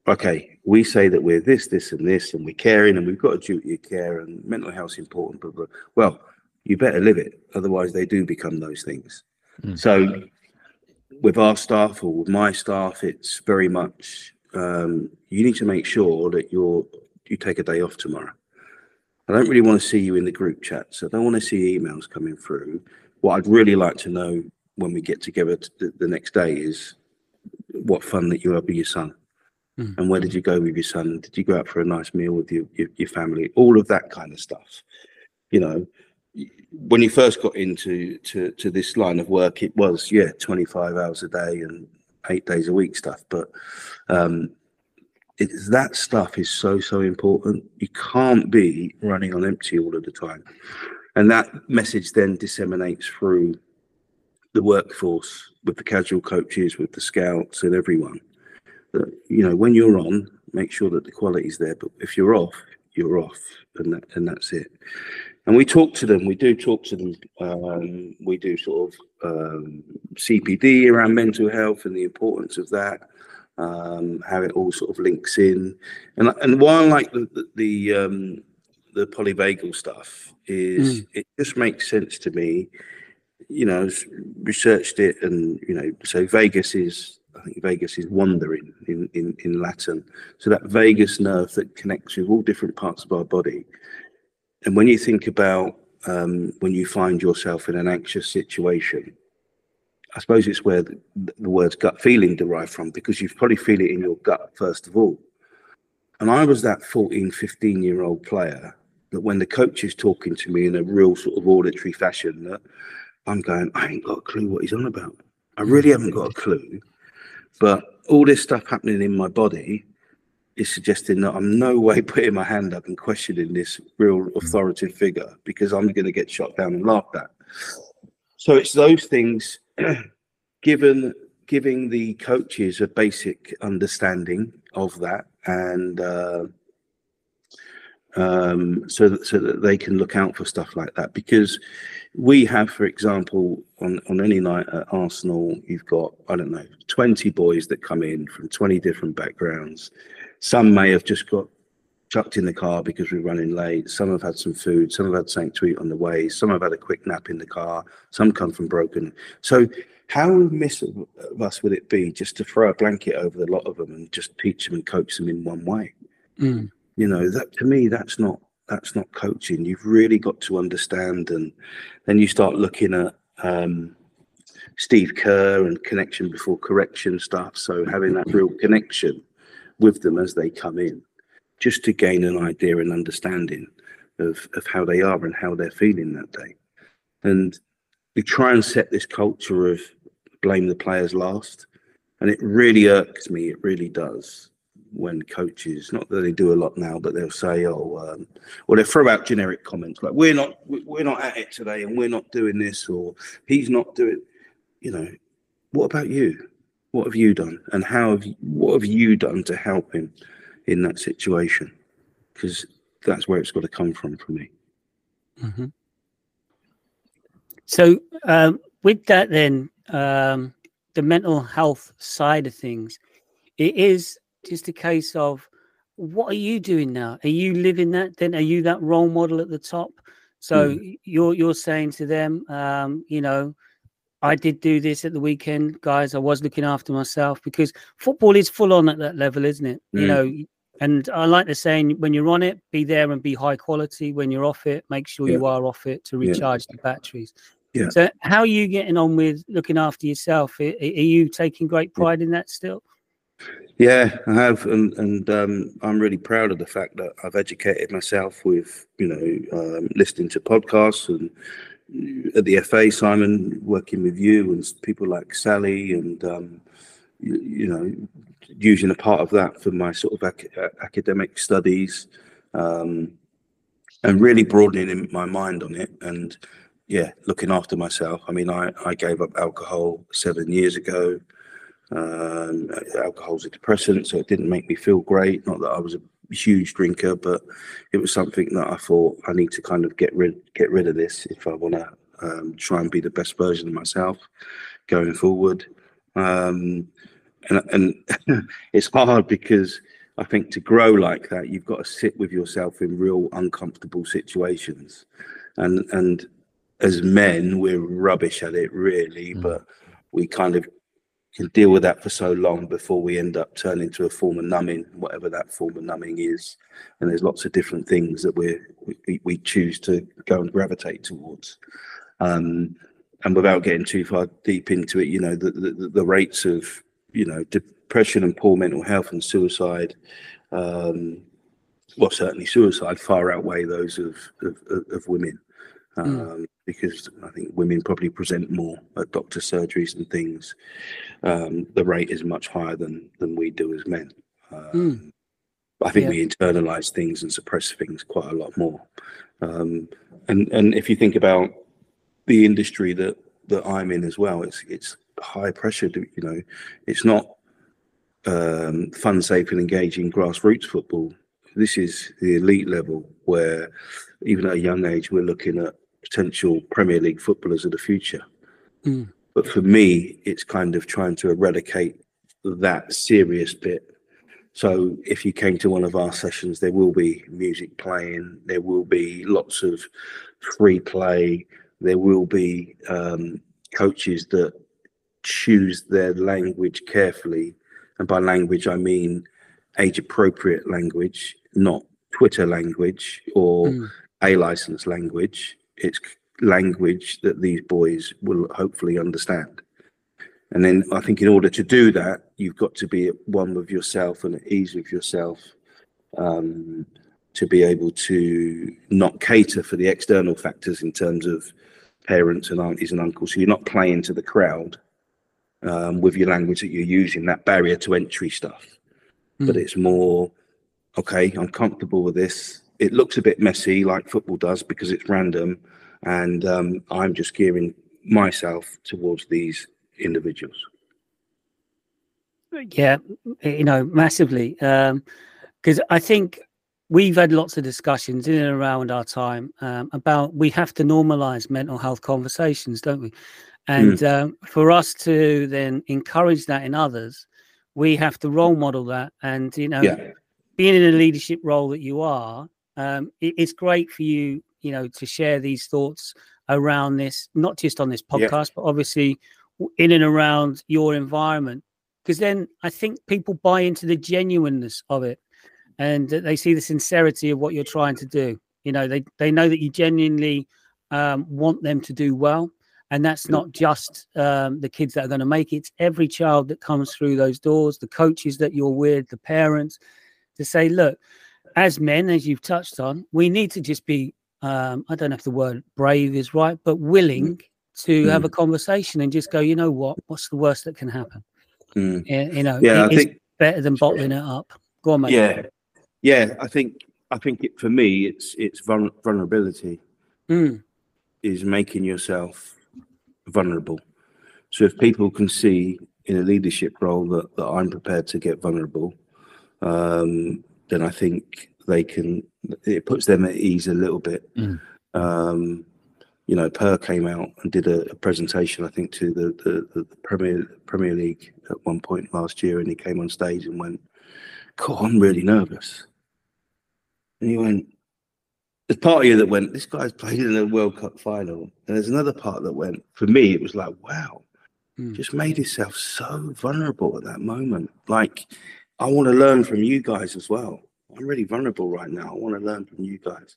okay, we say that we're this, this, and this, and we're caring, and we've got a duty of care, and mental health is important. But, well, you better live it, otherwise they do become those things. Mm. So, with our staff or with my staff, it's very much um, you need to make sure that you're you take a day off tomorrow. I don't really want to see you in the group chat, so I don't want to see emails coming through. What I'd really like to know when we get together the, the next day is what fun that you had with your son. Mm. And where did you go with your son? Did you go out for a nice meal with your, your, your family? All of that kind of stuff. You know, when you first got into to, to this line of work, it was yeah, 25 hours a day and eight days a week stuff. But um, it's that stuff is so so important. You can't be running on empty all of the time, and that message then disseminates through the workforce with the casual coaches, with the scouts, and everyone. That you know, when you're on, make sure that the quality is there. But if you're off, you're off, and that, and that's it. And we talk to them. We do talk to them. Um, we do sort of um, CPD around mental health and the importance of that. Um, how it all sort of links in, and and why I like the the, the um, the polyvagal stuff is mm. it just makes sense to me you know, researched it, and you know, so vagus is, I think vagus is wandering in, in, in Latin. So that vagus nerve that connects with all different parts of our body. And when you think about um, when you find yourself in an anxious situation, I suppose it's where the, the words gut feeling derive from because you probably feel it in your gut first of all. And I was that 14, 15 year old player that when the coach is talking to me in a real sort of auditory fashion, that I'm going, I ain't got a clue what he's on about. I really haven't got a clue. But all this stuff happening in my body is suggesting that I'm no way putting my hand up and questioning this real authoritative figure because I'm going to get shot down and laughed at. So it's those things given giving the coaches a basic understanding of that and uh, um, so that so that they can look out for stuff like that. Because we have, for example, on on any night at Arsenal, you've got I don't know twenty boys that come in from twenty different backgrounds. Some may have just got chucked in the car because we're running late. Some have had some food. Some have had something to eat on the way. Some have had a quick nap in the car. Some come from broken. So how remiss of us would it be just to throw a blanket over the lot of them and just teach them and coach them in one way? Mm you know that to me that's not that's not coaching. You've really got to understand and then you start looking at um, steve kerr and connection before correction stuff. So having that real connection with them as they come in just to gain an idea and understanding of, of how they are and how they're feeling that day. And we try and set this culture of blame the players last and it really irks me it really does when coaches, not that they do a lot now, but they'll say, "Oh," um, or they throw out generic comments like, "We're not, we're not at it today, and we're not doing this," or "He's not doing." You know, what about you? What have you done, and how have you, what have you done to help him in that situation? Because that's where it's got to come from for me. Mm-hmm. So, um, with that, then um, the mental health side of things, it is just a case of what are you doing now? Are you living that? Then are you that role model at the top? So mm. you're you're saying to them, um, you know, I did do this at the weekend, guys. I was looking after myself because football is full on at that level, isn't it? Mm. You know, and I like the saying when you're on it, be there and be high quality. When you're off it, make sure yeah. you are off it to recharge yeah. the batteries. Yeah. So, how are you getting on with looking after yourself? Are, are you taking great pride in that still? Yeah, I have, and and um, I'm really proud of the fact that I've educated myself with you know um, listening to podcasts and at the FA, Simon, working with you and people like Sally, and um, you, you, know using a part of that for my sort of ac- academic studies, um, and really broadening my mind on it, and yeah, looking after myself. I mean, I I gave up alcohol seven years ago. Um, alcohol's a depressant, so it didn't make me feel great. Not that I was a huge drinker, but it was something that I thought I need to kind of get rid get rid of this if I want to um, try and be the best version of myself going forward. Um, and and it's hard because I think to grow like that, you've got to sit with yourself in real uncomfortable situations, and and as men, we're rubbish at it really, mm. but we kind of can deal with that for so long before we end up turning to a form of numbing, whatever that form of numbing is. And there's lots of different things that we we, we choose to go and gravitate towards. Um, and without getting too far deep into it, you know, the, the, the rates of, you know, depression and poor mental health and suicide, um, well, certainly suicide far outweigh those of, of, of women. Hmm. Um, mm. Because I think women probably present more at doctor surgeries and things. Um, the rate is much higher than than we do as men. Mm. I think yeah. we internalize things and suppress things quite a lot more. Um, and and if you think about the industry that that I'm in as well. It's it's high pressure. To, you know, it's not um, fun, safe, and engaging grassroots football. This is the elite level where, even at a young age, we're looking at potential Premier League footballers of the future. Mm. But for me, it's kind of trying to eradicate that serious bit. So if you came to one of our sessions, there will be music playing, there will be lots of free play, there will be um, coaches that choose their language carefully. And by language, I mean age appropriate language, not Twitter language or mm. a license language. It's language that these boys will hopefully understand. And then I think in order to do that, you've got to be at one with yourself and at ease with yourself um, to be able to not cater for the external factors in terms of parents and aunties and uncles. So you're not playing to the crowd um, with your language that you're using, that barrier to entry stuff. Mm. But it's more, okay, I'm comfortable with this. It looks a bit messy like football does because it's random. And um, I'm just gearing myself towards these individuals. Yeah, you know, massively. Because um, I think we've had lots of discussions in and around our time um, about we have to normalize mental health conversations, don't we? And mm. um, for us to then encourage that in others, we have to role model that. And you know, yeah. being in a leadership role that you are, um, it, it's great for you, you know, to share these thoughts around this, not just on this podcast, yeah. but obviously in and around your environment. Because then I think people buy into the genuineness of it and they see the sincerity of what you're trying to do. You know, they they know that you genuinely um, want them to do well, and that's not just um, the kids that are going to make it. It's every child that comes through those doors, the coaches that you're with, the parents, to say, look, as men, as you've touched on, we need to just be. Um, I don't know if the word brave is right, but willing mm. to mm. have a conversation and just go. You know what? What's the worst that can happen? Mm. You know, yeah, it, I think better than bottling it up. Go on, mate. Yeah, yeah, I think I think it, for me, it's it's vulnerability mm. is making yourself vulnerable. So if people can see in a leadership role that, that I'm prepared to get vulnerable, um, then I think they can. It puts them at ease a little bit. Mm. Um, you know, Per came out and did a, a presentation, I think, to the, the, the, Premier Premier League at one point last year, and he came on stage and went, "God, I'm really nervous." And he went, there's part of you that went, this guy's played in a World Cup final. And there's another part that went, for me, it was like, wow, mm. just made himself so vulnerable at that moment. Like, I want to learn from you guys as well. I'm really vulnerable right now. I want to learn from you guys.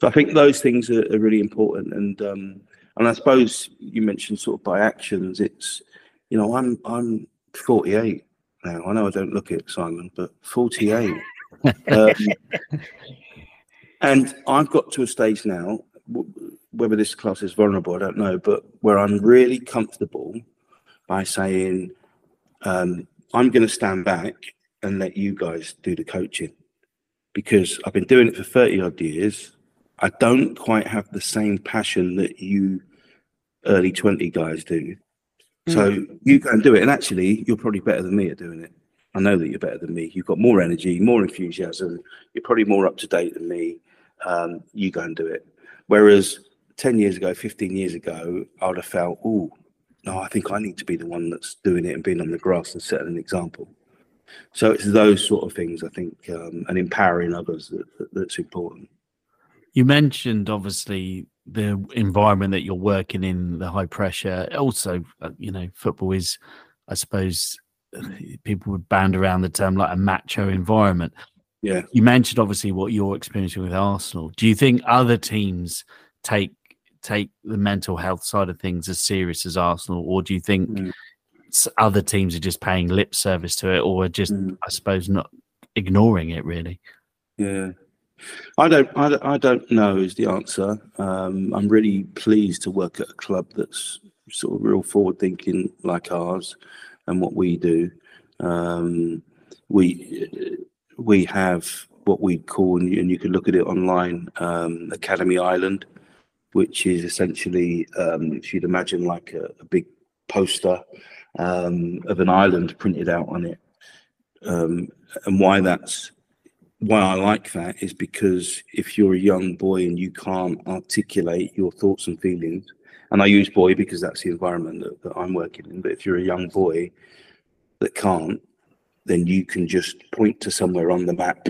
So I think those things are, are really important. And um, and I suppose you mentioned sort of by actions, it's you know, I'm I'm 48 now. I know I don't look it, Simon, but 48 um, and I've got to a stage now, whether this class is vulnerable, I don't know, but where I'm really comfortable by saying, um, I'm going to stand back and let you guys do the coaching because I've been doing it for 30 odd years. I don't quite have the same passion that you early 20 guys do. So mm. you go and do it. And actually, you're probably better than me at doing it. I know that you're better than me. You've got more energy, more enthusiasm. You're probably more up to date than me. Um, you go and do it. Whereas 10 years ago, 15 years ago, I would have felt, oh, no, I think I need to be the one that's doing it and being on the grass and setting an example. So it's those sort of things, I think, um, and empowering others that, that, that's important. You mentioned obviously the environment that you're working in, the high pressure. Also, uh, you know, football is I suppose people would band around the term like a macho environment. Yeah. You mentioned obviously what you're experiencing with Arsenal. Do you think other teams take take the mental health side of things as serious as Arsenal, or do you think mm. Other teams are just paying lip service to it, or just, mm. I suppose, not ignoring it really? Yeah, I don't, I, I don't know is the answer. Um, I'm really pleased to work at a club that's sort of real forward thinking like ours and what we do. Um, we we have what we call, and you, and you can look at it online, um, Academy Island, which is essentially, um, if you'd imagine like a, a big poster um, of an island printed out on it. Um, and why that's why I like that is because if you're a young boy and you can't articulate your thoughts and feelings, and I use boy because that's the environment that, that I'm working in, but if you're a young boy that can't, then you can just point to somewhere on the map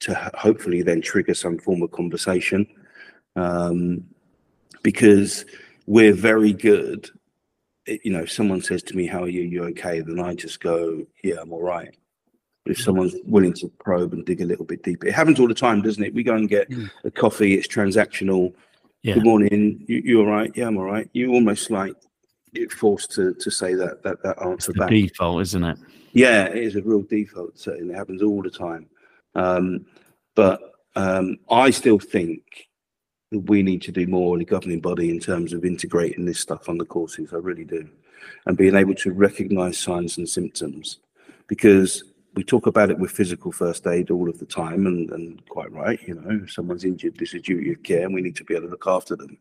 to hopefully then trigger some form of conversation. Um, because we're very good. You know, if someone says to me, How are you? You okay? Then I just go, Yeah, I'm all right. But if someone's willing to probe and dig a little bit deeper, it happens all the time, doesn't it? We go and get mm. a coffee, it's transactional. Yeah. Good morning. You, you all right? Yeah, I'm all right. You almost like get forced to to say that that that answer it's back. Default, isn't it? Yeah, it is a real default. Certainly, it happens all the time. Um, but um, I still think we need to do more in the governing body in terms of integrating this stuff on the courses. I really do, and being able to recognise signs and symptoms, because we talk about it with physical first aid all of the time, and, and quite right. You know, if someone's injured, this is duty of care, and we need to be able to look after them.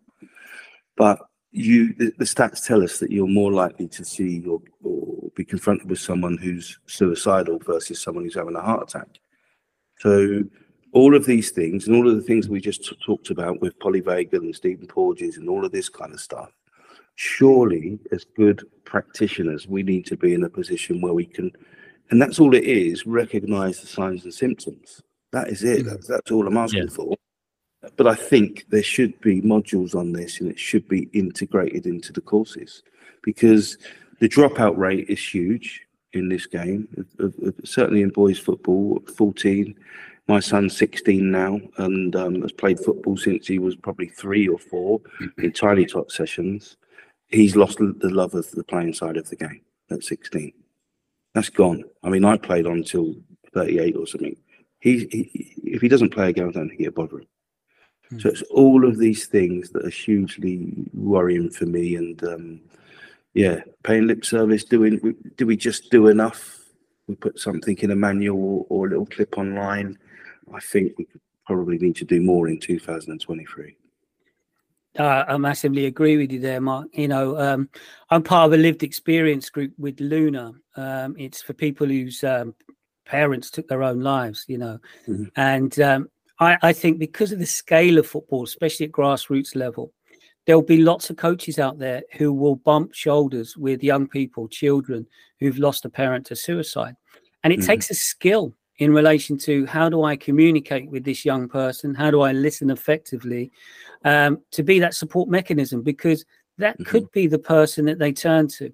But you, the, the stats tell us that you're more likely to see or, or be confronted with someone who's suicidal versus someone who's having a heart attack. So all of these things and all of the things we just t- talked about with polyvagal and Stephen Porges and all of this kind of stuff, surely as good practitioners, we need to be in a position where we can, and that's all it is, recognize the signs and symptoms. That is it. That's, that's all I'm asking yeah. for. But I think there should be modules on this and it should be integrated into the courses because the dropout rate is huge in this game, certainly in boys football, 14 my son's 16 now and um, has played football since he was probably three or four in tiny tot sessions. He's lost the love of the playing side of the game at 16. That's gone. I mean, I played on until 38 or something. He, he if he doesn't play again, I don't think he'll bother him. Mm. So it's all of these things that are hugely worrying for me. And um, yeah, paying lip service. Doing do we just do enough? We put something in a manual or a little clip online I think we probably need to do more in 2023. Uh, I massively agree with you there, Mark. You know, um, I'm part of a lived experience group with Luna. Um, it's for people whose um, parents took their own lives, you know. Mm-hmm. And um, I, I, think because of the scale of football, especially at grassroots level, there'll be lots of coaches out there who will bump shoulders with young people, children who've lost a parent to suicide. And it mm-hmm. takes a skill in relation to how do I communicate with this young person? How do I listen effectively um, to be that support mechanism? Because that mm-hmm. could be the person that they turn to,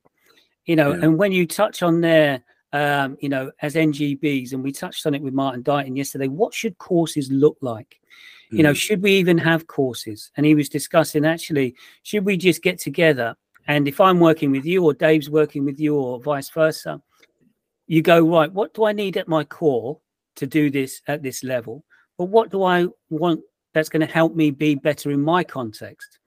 you know. Yeah. And when you touch on there, um, you know, as NGBs, and we touched on it with Martin Dighton yesterday, what should courses look like? Mm-hmm. You know, mm. should we even have courses? And he was discussing actually, should we just get together? And if I'm working with you, or Dave's working with you, or vice versa, you go right what do i need at my core to do this at this level? But what do i want that's going to help me be better in my context?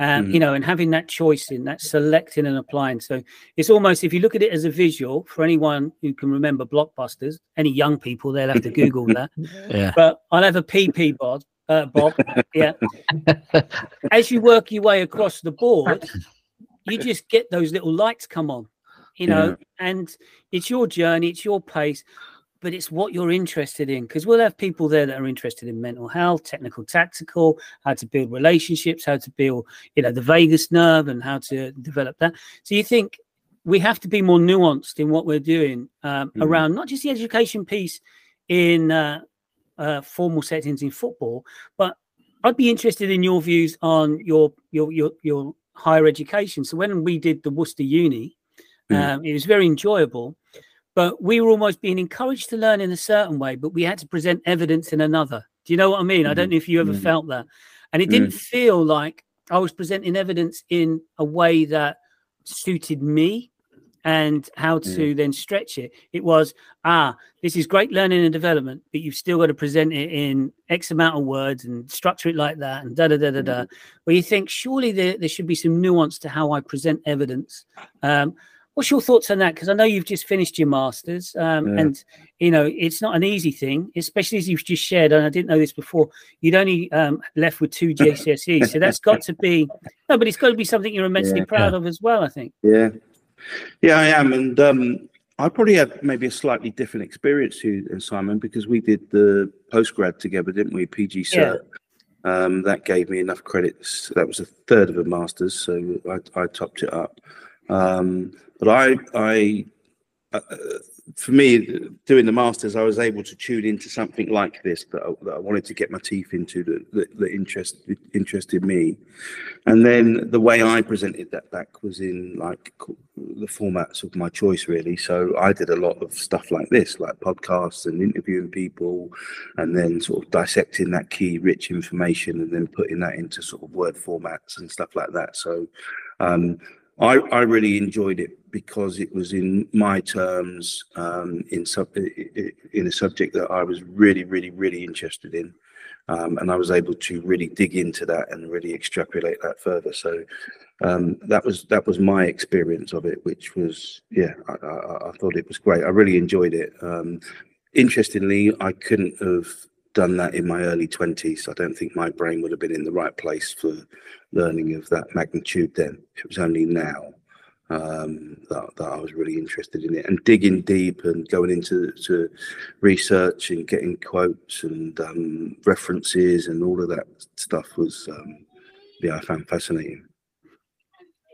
Um, mm. you know and having that choice in that selecting and applying. So it's almost if you look at it as a visual for anyone who can remember blockbusters any young people they'll have to google that. Yeah. But i'll have a pp bob uh, bob. Yeah. As you work your way across the board you just get those little lights come on you know, yeah. and it's your journey, it's your pace, but it's what you're interested in because we'll have people there that are interested in mental health, technical, tactical, how to build relationships, how to build, you know, the vagus nerve and how to develop that. So you think we have to be more nuanced in what we're doing um, mm. around not just the education piece in uh, uh, formal settings in football, but I'd be interested in your views on your your your your higher education. So when we did the Worcester Uni, Mm. Um, it was very enjoyable, but we were almost being encouraged to learn in a certain way, but we had to present evidence in another. Do you know what I mean? Mm. I don't mm. know if you ever mm. felt that. And it didn't mm. feel like I was presenting evidence in a way that suited me and how to then stretch it. It was, ah, this is great learning and development, but you've still got to present it in X amount of words and structure it like that and da da da da da. Mm-hmm. Where you think surely there, there should be some nuance to how I present evidence. Um, what's your thoughts on that? Because I know you've just finished your masters, um, yeah. and you know it's not an easy thing, especially as you've just shared. And I didn't know this before. You'd only um, left with two GCSEs, so that's got to be no, but it's got to be something you're immensely yeah, proud of as well. I think. Yeah, yeah, I am, and um, I probably had maybe a slightly different experience to you, Simon, because we did the postgrad together, didn't we? PG Cert. Yeah. Um, that gave me enough credits. That was a third of a master's, so I, I topped it up. Um, but I, I, uh, for me, doing the masters, I was able to tune into something like this that I, that I wanted to get my teeth into that, that, that interest, interested me. And then the way I presented that back was in like the formats of my choice, really. So I did a lot of stuff like this, like podcasts and interviewing people, and then sort of dissecting that key rich information and then putting that into sort of word formats and stuff like that. So um, I, I really enjoyed it because it was in my terms um, in sub in a subject that I was really, really, really interested in, um, and I was able to really dig into that and really extrapolate that further. So um, that was that was my experience of it, which was yeah, I, I, I thought it was great. I really enjoyed it. Um, interestingly, I couldn't have done that in my early 20s, I don't think my brain would have been in the right place for learning of that magnitude then. It was only now um, that, that, I was really interested in it and digging deep and going into to research and getting quotes and um, references and all of that stuff was, um, yeah, I found fascinating.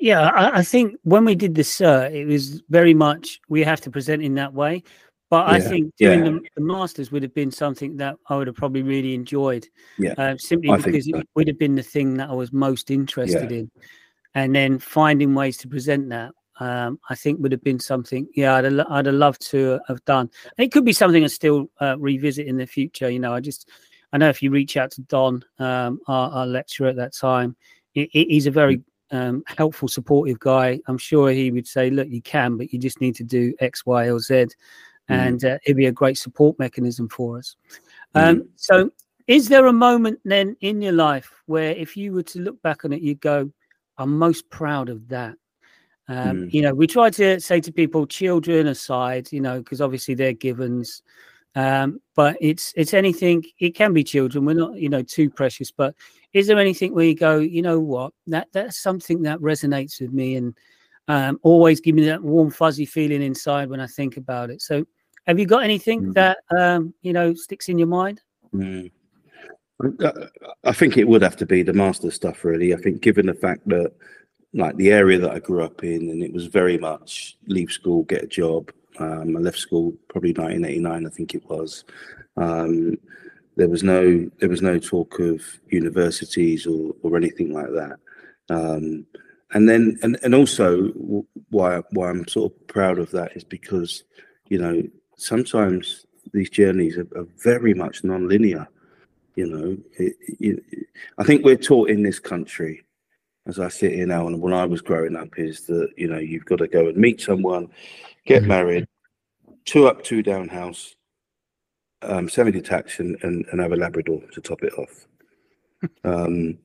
Yeah, I, I, think when we did the cert, it was very much we have to present in that way. But yeah, I think doing yeah. the, the, masters would have been something that I would have probably really enjoyed. Yeah, uh, simply I because so. it would have been the thing that I was most interested in, and then finding ways to present that. Um, I think would have been something. Yeah, I'd have, I'd have loved to have done. And it could be something I still uh, revisit in the future. You know, I just I know if you reach out to Don, um, our, our, lecturer at that time, it, it, he's a very um, helpful, supportive guy. I'm sure he would say, "Look, you can, but you just need to do X, Y, or Z." Mm. and uh, it'd be a great support mechanism for us. Um, mm. So, is there a moment then in your life where, if you were to look back on it, you'd go, "I'm most proud of that." Um, mm. You know, we try to say to people, children aside, you know, because obviously they're givens. Um, but it's it's anything. It can be children. We're not, you know, too precious. But is there anything where you go, you know, what that that's something that resonates with me and um, always give me that warm fuzzy feeling inside when I think about it. So, have you got anything mm. that um, you know sticks in your mind? Mm. I think it would have to be the master stuff, really. I think, given the fact that, like, the area that I grew up in, and it was very much leave school, get a job. Um, I left school probably 1989, I think it was. Um, there was no there was no talk of universities or or anything like that. Um, and then and, and also why why I'm sort of proud of that is because you know sometimes these journeys are, are very much non-linear you know it, it, I think we're taught in this country as I sit here now and when I was growing up is that you know you've got to go and meet someone get mm-hmm. married two up two down house um, semi-detached and, and, and have a Labrador to top it off um,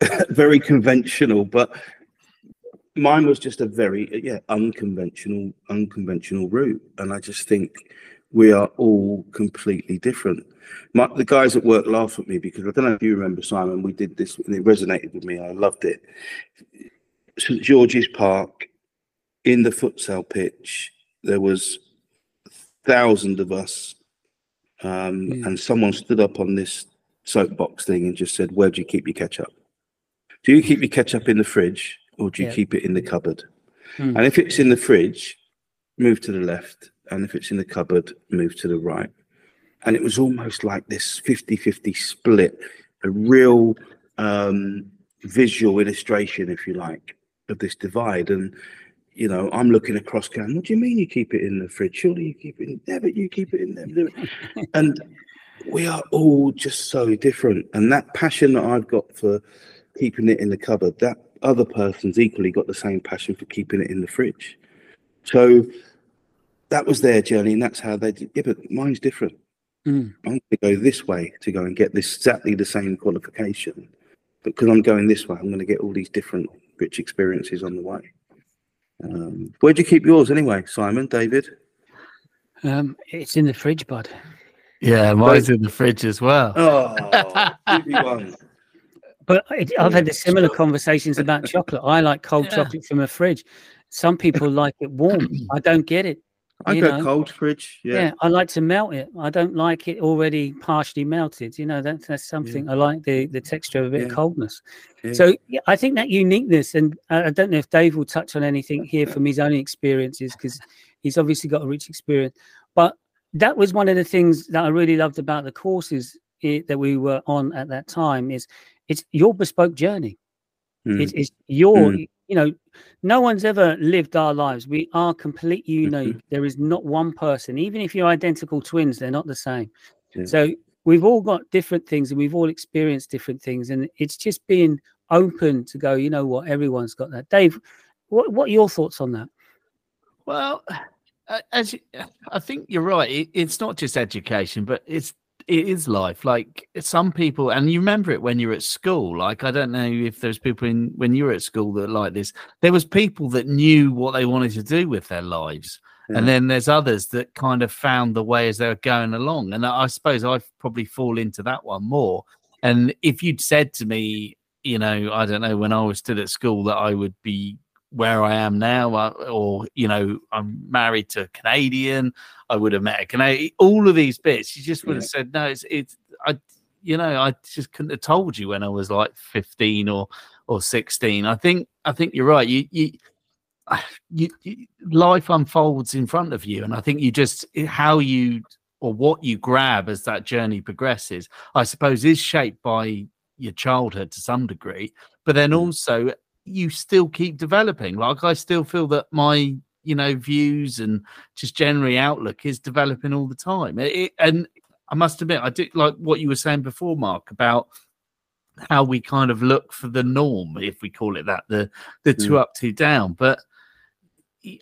very conventional, but mine was just a very yeah unconventional unconventional route, and I just think we are all completely different. My, the guys at work laugh at me because I don't know if you remember Simon. We did this and it resonated with me. I loved it. St George's Park, in the futsal pitch, there was thousands of us, um, yeah. and someone stood up on this soapbox thing and just said, "Where do you keep your ketchup?" do you keep your ketchup in the fridge or do you yeah. keep it in the cupboard? Mm. And if it's in the fridge, move to the left. And if it's in the cupboard, move to the right. And it was almost like this 50 50 split, a real um, visual illustration, if you like, of this divide. And you know, I'm looking across going, what do you mean you keep it in the fridge? Surely you keep it in there, but you keep it in there. and we are all just so different. And that passion that I've got for keeping it in the cupboard, that other person's equally got the same passion for keeping it in the fridge. So that was their journey, and that's how they did. Yeah, but mine's different. Mm. I'm going to go this way to go and get this exactly the same qualification. But because I'm going this way, I'm going to get all these different rich experiences on the way. Um, where'd you keep yours anyway, Simon, David? Um, it's in the fridge, bud. Yeah, mine's in the fridge as well. Oh, But it, I've had the similar conversations about chocolate. I like cold yeah. chocolate from a fridge. Some people like it warm. I don't get it. I go know. cold fridge. Yeah. yeah, I like to melt it. I don't like it already partially melted. You know, that's that's something yeah. I like the the texture of a bit yeah. of coldness. So I think that uniqueness, and I don't know if Dave will touch on anything here from his own experiences because he's obviously got a rich experience. But that was one of the things that I really loved about the courses it, that we were on at that time. Is it's your bespoke journey. Mm. It, it's your mm you know, no one's ever lived our lives. We are completely unique. Mm-hmm. There is not one person, even if you're identical twins, they're not the same. Yeah. So we've all got different things and we've all experienced different things. And it's just being open to go, you know what, everyone's got that. Dave, what, what are your thoughts on that? Well, as you, I think you're right. It, it's not just education, but it's it is life. Like some people, and you remember it when you're at school. Like I don't know if there's people in when you were at school that like this. There was people that knew what they wanted to do with their lives, yeah. and then there's others that kind of found the way as they were going along. And I suppose I probably fall into that one more. And if you'd said to me, you know, I don't know, when I was still at school, that I would be where I am now, uh, or you know, I'm married to a Canadian. I would have met a Canadian. All of these bits, you just would have said no. It's it's I, you know, I just couldn't have told you when I was like 15 or or 16. I think I think you're right. You you. You, you, life unfolds in front of you and i think you just how you or what you grab as that journey progresses i suppose is shaped by your childhood to some degree but then also you still keep developing. Like I still feel that my you know views and just generally outlook is developing all the time. It, and I must admit, I did like what you were saying before, Mark, about how we kind of look for the norm, if we call it that, the the two mm. up, two down. But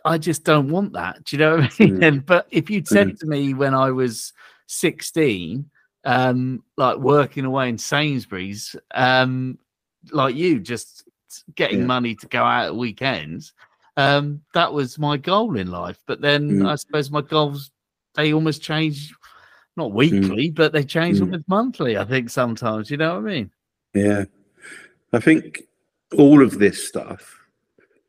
I just don't want that. Do you know what I mean? Mm. And but if you'd said mm. to me when I was 16, um, like working away in Sainsbury's, um, like you, just getting yeah. money to go out at weekends. Um, that was my goal in life. But then mm. I suppose my goals they almost change, not weekly, mm. but they change mm. almost monthly. I think sometimes. You know what I mean? Yeah, I think all of this stuff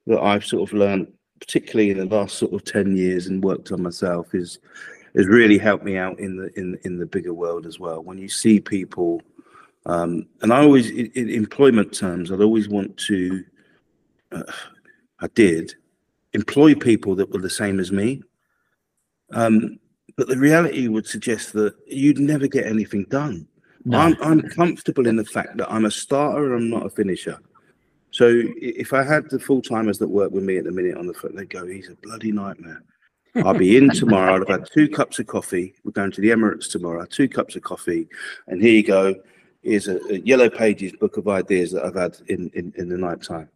that I've sort of learned, particularly in the last sort of ten years, and worked on myself, is has really helped me out in the in in the bigger world as well. When you see people um, and I always, in, in, employment terms, I'd always want to, uh, I did, employ people that were the same as me. Um, but the reality would suggest that you'd never get anything done. No. I'm, I'm comfortable in the fact that I'm a starter and I'm not a finisher. So if I had the full timers that work with me at the minute on the foot, they'd go, he's a bloody nightmare. I'll be in tomorrow. I'll have had two cups of coffee. We're going to the Emirates tomorrow. Two cups of coffee, and here you go is a, a, yellow pages book of ideas that I've had in, in, in the night time.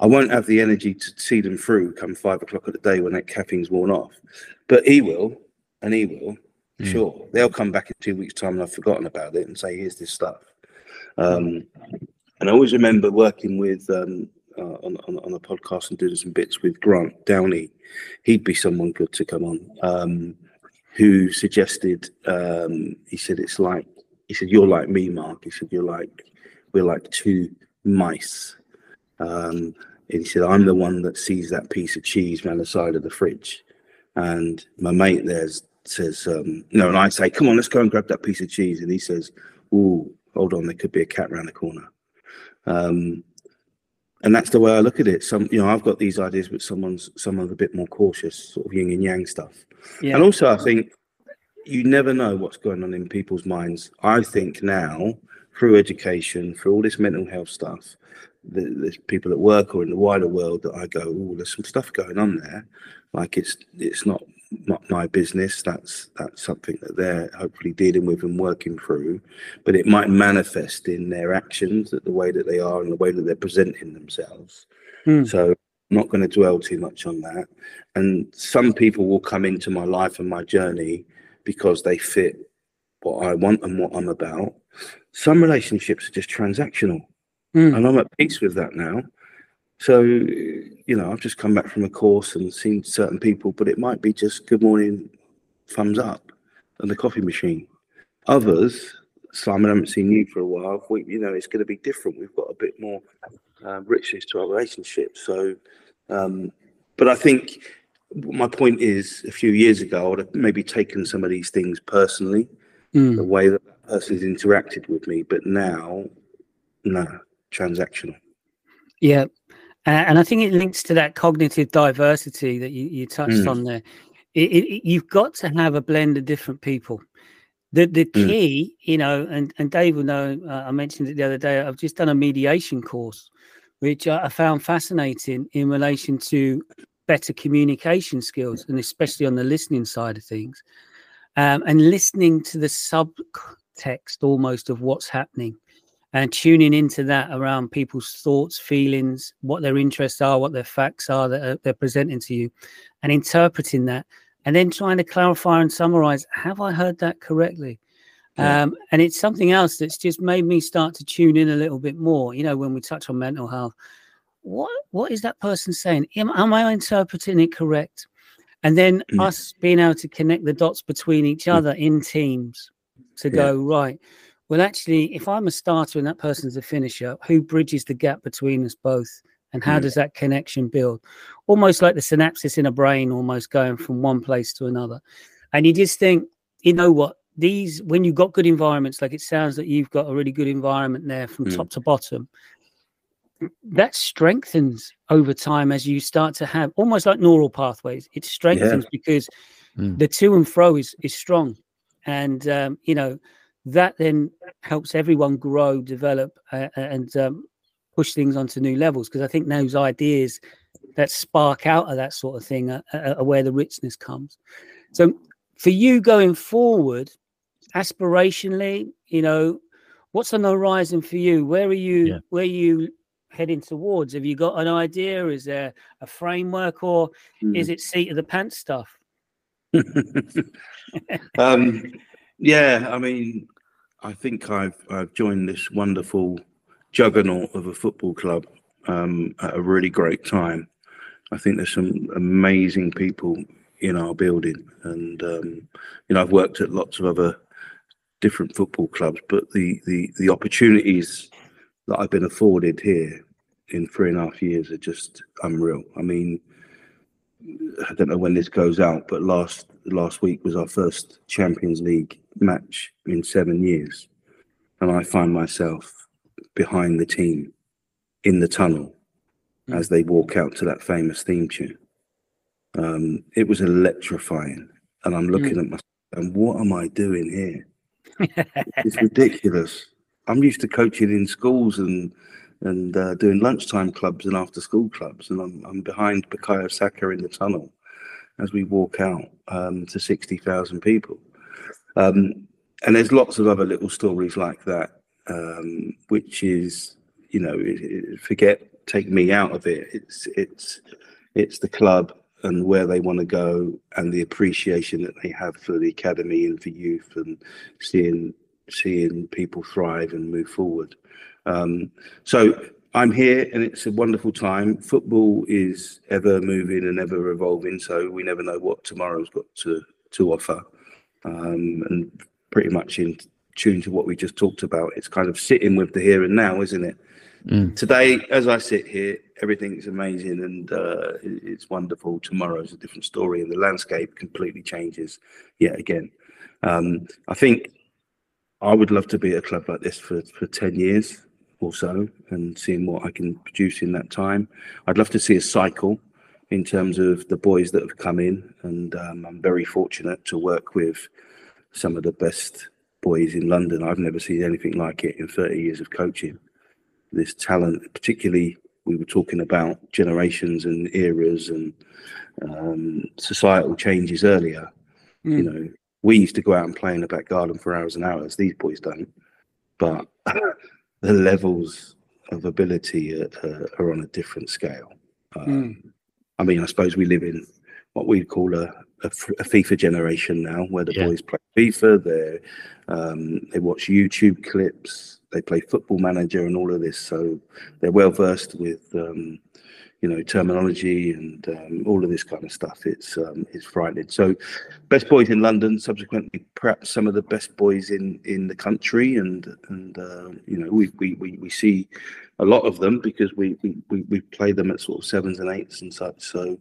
I won't have the energy to see them through come five o'clock of the day when that caffeine's worn off. But he will, and he will, mm. sure. They'll come back in two weeks' time and I've forgotten about it and say, here's this stuff. Um, and I always remember working with um, uh, on, on, on a podcast and doing some bits with Grant Downey. He'd be someone good to come on. Um, who suggested um, he said it's like he said, "You're like me, Mark." He said, "You're like we're like two mice." Um, and he said, "I'm the one that sees that piece of cheese around the side of the fridge," and my mate there says, um, "No," and I say, "Come on, let's go and grab that piece of cheese," and he says, "Ooh, hold on, there could be a cat around the corner." Um, and that's the way I look at it. Some, you know, I've got these ideas, but someone's someone's a bit more cautious, sort of yin and yang stuff. Yeah. And also, I think you never know what's going on in people's minds. I think now, through education, through all this mental health stuff, there's people at work or in the wider world that I go, oh, there's some stuff going on there. Like it's it's not not my business. That's that's something that they're hopefully dealing with and working through. But it might manifest in their actions, that the way that they are and the way that they're presenting themselves. Mm. So I'm not going to dwell too much on that. And some people will come into my life and my journey because they fit what I want and what I'm about. Some relationships are just transactional. Mm. And I'm at peace with that now. So, you know, I've just come back from a course and seen certain people, but it might be just good morning, thumbs up, and the coffee machine. Others, Simon, I haven't seen you for a while. We, you know, it's going to be different. We've got a bit more uh, richness to our relationship. So, um, but I think my point is, a few years ago, I would have maybe taken some of these things personally, mm. the way that, that person has interacted with me. But now, no, transactional. Yeah, and I think it links to that cognitive diversity that you, you touched mm. on there. It, it, you've got to have a blend of different people. The the mm. key, mm. you know, and and Dave will know. Uh, I mentioned it the other day. I've just done a mediation course, which I found fascinating in relation to better communication skills, and especially on the listening side of things, um, and listening to the subtext almost of what's happening and tuning into that around people's thoughts, feelings, what their interests are, what their facts are that they're presenting to you, and interpreting that, and then trying to clarify and summarize have I heard that correctly? Yeah. Um, and it's something else that's just made me start to tune in a little bit more. You know, when we touch on mental health, what what is that person saying? Am, am I interpreting it correct? And then mm. us being able to connect the dots between each mm. other in teams to yeah. go right well, actually, if I'm a starter and that person's a finisher, who bridges the gap between us both? And how mm. does that connection build? Almost like the synapses in a brain, almost going from one place to another. And you just think, you know what? These, when you've got good environments, like it sounds that you've got a really good environment there from mm. top to bottom, that strengthens over time as you start to have almost like neural pathways. It strengthens yeah. because mm. the to and fro is is strong, and um, you know that then helps everyone grow, develop, uh, and um, push things onto new levels. Because I think those ideas that spark out of that sort of thing are, are, where the richness comes. So, for you going forward, aspirationally, you know, what's on the horizon for you? Where are you? Yeah. Where are you heading towards? Have you got an idea? Is there a framework, or mm. is it seat of the pants stuff? um, yeah, I mean, I think I've I've joined this wonderful juggernaut of a football club um, at a really great time. I think there's some amazing people in our building, and um, you know I've worked at lots of other different football clubs, but the the the opportunities that I've been afforded here in three and a half years are just unreal. I mean, I don't know when this goes out, but last last week was our first Champions League match in seven years. And I find myself behind the team in the tunnel mm. as they walk out to that famous theme tune. Um, it was electrifying. And I'm looking mm. at myself and what am I doing here? it's ridiculous. I'm used to coaching in schools and and uh, doing lunchtime clubs and after school clubs, and I'm, I'm behind Bukayo Saka in the tunnel as we walk out um, to 60,000 people. Um, and there's lots of other little stories like that, um, which is, you know, it, it, forget, take me out of it. It's, it's, it's the club and where they want to go and the appreciation that they have for the academy and for youth and seeing, seeing people thrive and move forward. Um, so I'm here and it's a wonderful time. Football is ever moving and ever evolving, so we never know what tomorrow's got to, to offer um, and pretty much in tune to what we just talked about. It's kind of sitting with the here and now, isn't it? Mm. Today, as I sit here, everything's amazing and uh, it's wonderful. Tomorrow's a different story, and the landscape completely changes yet again. Um, I think I would love to be at a club like this for, for 10 years or so and seeing what I can produce in that time. I'd love to see a cycle in terms of the boys that have come in, and um, I'm very fortunate to work with some of the best boys in London. I've never seen anything like it in 30 years of coaching. this talent, particularly we were talking about generations and eras and um, societal changes earlier. Mm. You know, we used to go out and play in the back garden for hours and hours. These boys don't. But the levels of ability are, are, are on a different scale. Um, mm. I mean, I suppose we live in what we'd call a, a, a FIFA generation now, where the yeah. boys play FIFA, they um, they watch YouTube clips, they play Football Manager, and all of this. So they're well versed with um, you know terminology and um, all of this kind of stuff. It's um, it's frightening. So, best boys in London. Subsequently, perhaps some of the best boys in in the country, and and uh, you know we, we we we see a lot of them because we we we play them at sort of sevens and eights and such. So,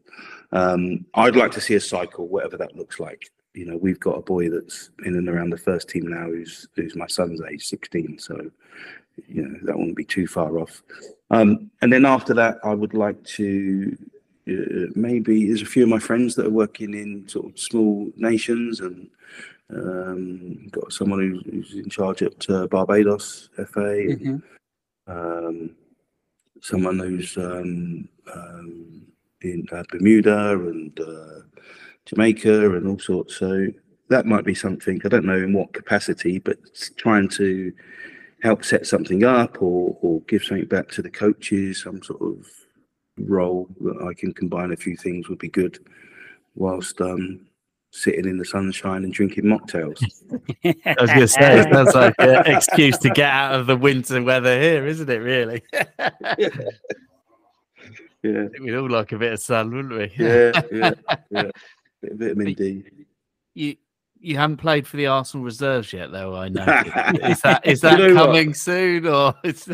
um, I'd like to see a cycle, whatever that looks like. You know, we've got a boy that's in and around the first team now, who's who's my son's age, sixteen. So, you know that wouldn't be too far off. Um, and then after that, I would like to uh, maybe there's a few of my friends that are working in sort of small nations and um, got someone who's, who's, in charge at uh, Barbados FA, mm-hmm. um, someone who's um, um in uh, Bermuda and uh, Jamaica and all sorts. So that might be something. I don't know in what capacity, but trying to help set something up or, or give something back to the coaches, some sort of role that I can combine a few things would be good whilst um, sitting in the sunshine and drinking mocktails. I was going to say, it sounds like an excuse to get out of the winter weather here, isn't it, really? yeah. yeah. We'd all like a bit of sun, wouldn't we? yeah, yeah, yeah. Bit of vitamin D. You, you haven't played for the Arsenal reserves yet, though. I know. is that is that you know coming what? soon, or is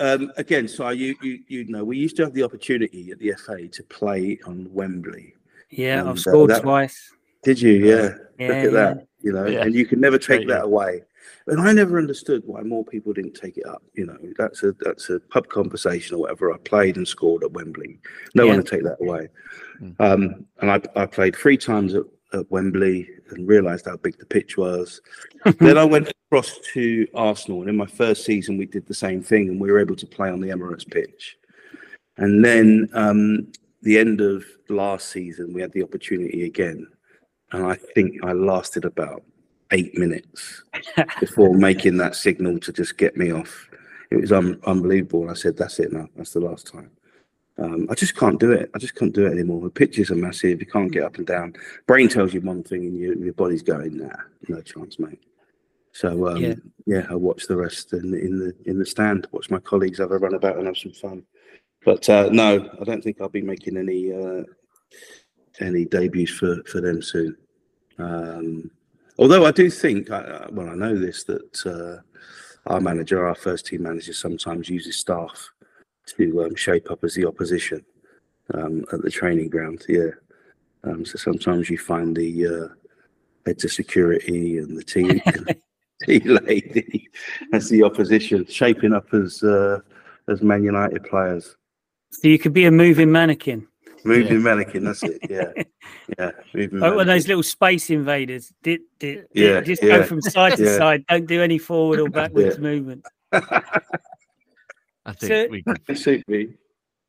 um, again? So you you you know, we used to have the opportunity at the FA to play on Wembley. Yeah, I've uh, scored that, twice. Did you? Yeah. yeah Look at yeah. that. You know, yeah. and you can never take that away. And I never understood why more people didn't take it up. You know, that's a that's a pub conversation or whatever. I played and scored at Wembley. No one would take that away. Mm. Um, and I, I played three times at at Wembley and realised how big the pitch was. then I went across to Arsenal, and in my first season, we did the same thing, and we were able to play on the Emirates pitch. And then um, the end of last season, we had the opportunity again, and I think I lasted about eight minutes before making that signal to just get me off. It was un- unbelievable. I said, "That's it now. That's the last time." Um, I just can't do it. I just can't do it anymore. The pitches are massive. You can't get up and down. Brain tells you one thing, and your your body's going, nah, no chance, mate. So um, yeah. yeah, I watch the rest in, in the in the stand. Watch my colleagues have a run about and have some fun. But uh, no, I don't think I'll be making any uh, any debuts for for them soon. Um, although I do think, I, well, I know this that uh, our manager, our first team manager, sometimes uses staff to um, shape up as the opposition um, at the training ground. Yeah. Um, so sometimes you find the uh, heads of security and the tea, tea lady as the opposition, shaping up as uh, as Man United players. So you could be a moving mannequin. Moving yeah. mannequin, that's it. Yeah, yeah. Moving oh, those little space invaders. Did, did, yeah, just yeah. go from side to side. Don't do any forward or backwards movement. I think so, we could suit me.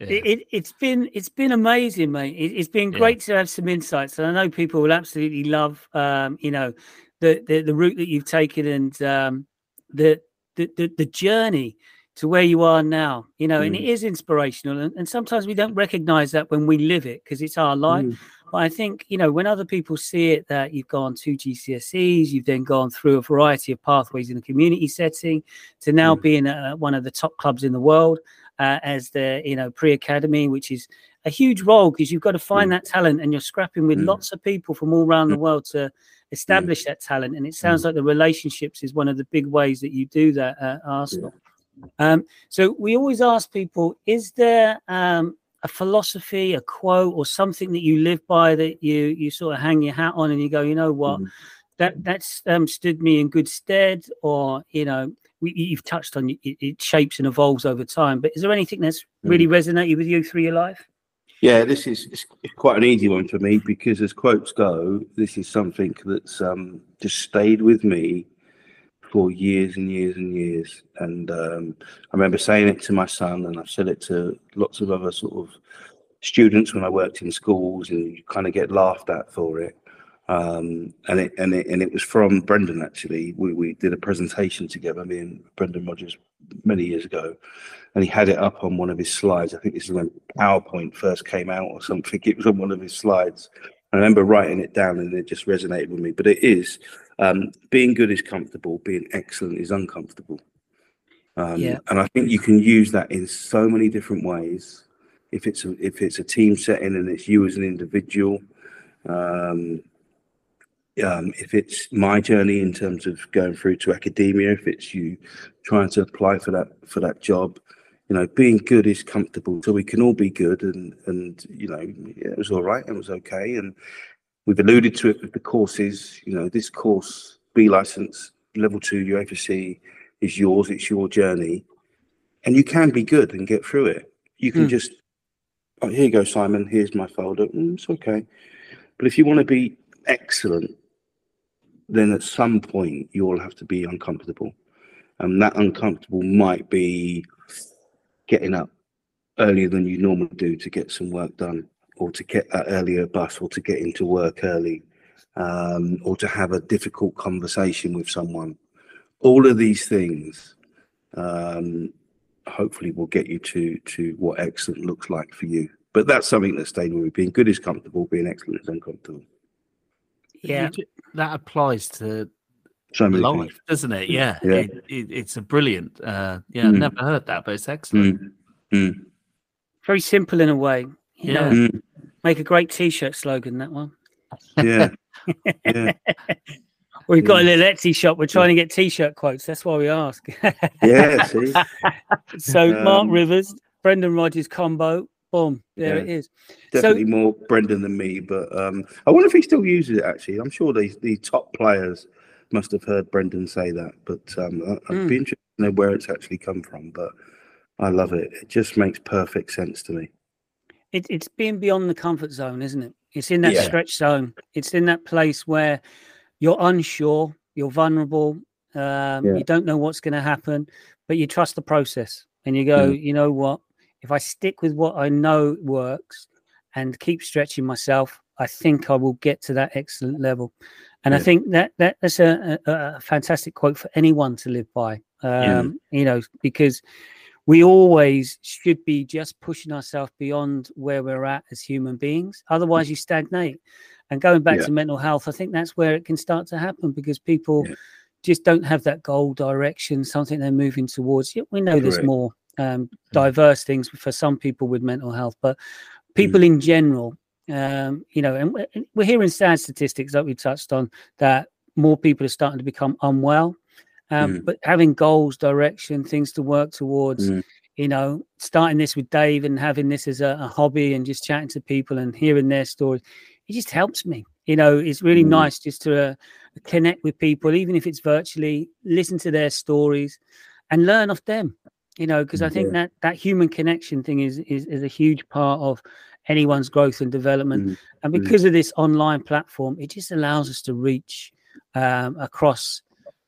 It, it, has been it's been amazing, mate. It, has been great yeah. to have some insights, and I know people will absolutely love, um, you know, the, the the route that you've taken and um, the, the the the journey to where you are now. You know, mm. and it mm. inspirational, and, and, sometimes we don't recognize that when we live it because it's our life. Mm. But I think, you know, when other people see it that you've gone to GCSEs, you've then gone through a variety of pathways in the community setting to now mm. being a, one of the top clubs in the world uh, as the, you know, pre academy, which is a huge role because you've got to find mm. that talent and you're scrapping with mm. lots of people from all around the mm. world to establish mm. that talent. And it sounds mm. like the relationships is one of the big ways that you do that at Arsenal. Yeah. Um, so we always ask people, is there um, a philosophy, a quote, or something that you live by that you you sort of hang your hat on and you go, you know what, mm-hmm. that that's um, stood me in good stead, or you know, we, you've touched on it, it, shapes and evolves over time. But is there anything that's really mm-hmm. resonated with you through your life? Yeah, this is it's quite an easy one for me because as quotes go, this is something that's um, just stayed with me for years and years and years. And um, I remember saying it to my son, and I've said it to lots of other sort of students when I worked in schools, and you kind of get laughed at for it. Um, and it and it and it was from Brendan actually. We we did a presentation together, me and Brendan Rodgers, many years ago, and he had it up on one of his slides. I think this is when PowerPoint first came out or something. It was on one of his slides. I remember writing it down, and it just resonated with me. But it is um, being good is comfortable, being excellent is uncomfortable. Um, yeah. And I think you can use that in so many different ways. If it's a, if it's a team setting and it's you as an individual, um, um, if it's my journey in terms of going through to academia, if it's you trying to apply for that for that job, you know, being good is comfortable. So we can all be good, and and you know, yeah, it was all right, it was okay, and we've alluded to it with the courses. You know, this course, B license level two UFSC, is yours. It's your journey, and you can be good and get through it. You can mm. just, oh, here you go, Simon. Here's my folder. Mm, it's okay. But if you want to be excellent then at some point you'll have to be uncomfortable. And that uncomfortable might be getting up earlier than you normally do to get some work done, or to get that earlier bus, or to get into work early, um, or to have a difficult conversation with someone. All of these things um, hopefully will get you to to what excellent looks like for you. But that's something that stayed with me. Being good is comfortable, being excellent is uncomfortable. Yeah, that applies to so life, things. doesn't it? Yeah, yeah. It, it, it's a brilliant. Uh, yeah, mm. never heard that, but it's excellent. Mm. Mm. Very simple in a way. yeah, know, mm. Make a great T-shirt slogan. That one. Yeah. yeah. We've got a little Etsy shop. We're trying to get T-shirt quotes. That's why we ask. yeah. So um, Mark Rivers, Brendan Rodgers combo. Boom, there yeah, it is. Definitely so, more Brendan than me, but um, I wonder if he still uses it. Actually, I'm sure these the top players must have heard Brendan say that. But um, I'd mm. be interested to know where it's actually come from. But I love it. It just makes perfect sense to me. It, it's being beyond the comfort zone, isn't it? It's in that yeah. stretch zone. It's in that place where you're unsure, you're vulnerable, um, yeah. you don't know what's going to happen, but you trust the process, and you go, mm. you know what? if I stick with what I know works and keep stretching myself, I think I will get to that excellent level. And yeah. I think that, that that's a, a, a, fantastic quote for anyone to live by. Um, yeah. You know, because we always should be just pushing ourselves beyond where we're at as human beings. Otherwise, you stagnate. And going back yeah. to mental health, I think that's where it can start to happen because people just don't have that goal direction, something they're moving towards. We know there's more um, hmm. diverse things for some people with mental health, but people mm. in general, um, you know, and we're hearing sad statistics that we touched on that more people are starting to become unwell. Um, mm. But having goals, direction, things to work towards, mm. you know, starting this with Dave and having this as a, a, hobby and just chatting to people and hearing their stories, it just helps me. You know, it's really hmm. nice just to uh, connect with people, even if it's virtually, listen to their stories and learn off them you know because i think yeah. that that human connection thing is, is is a huge part of anyone's growth and development mm and because mm of this online platform it just allows us to reach um, across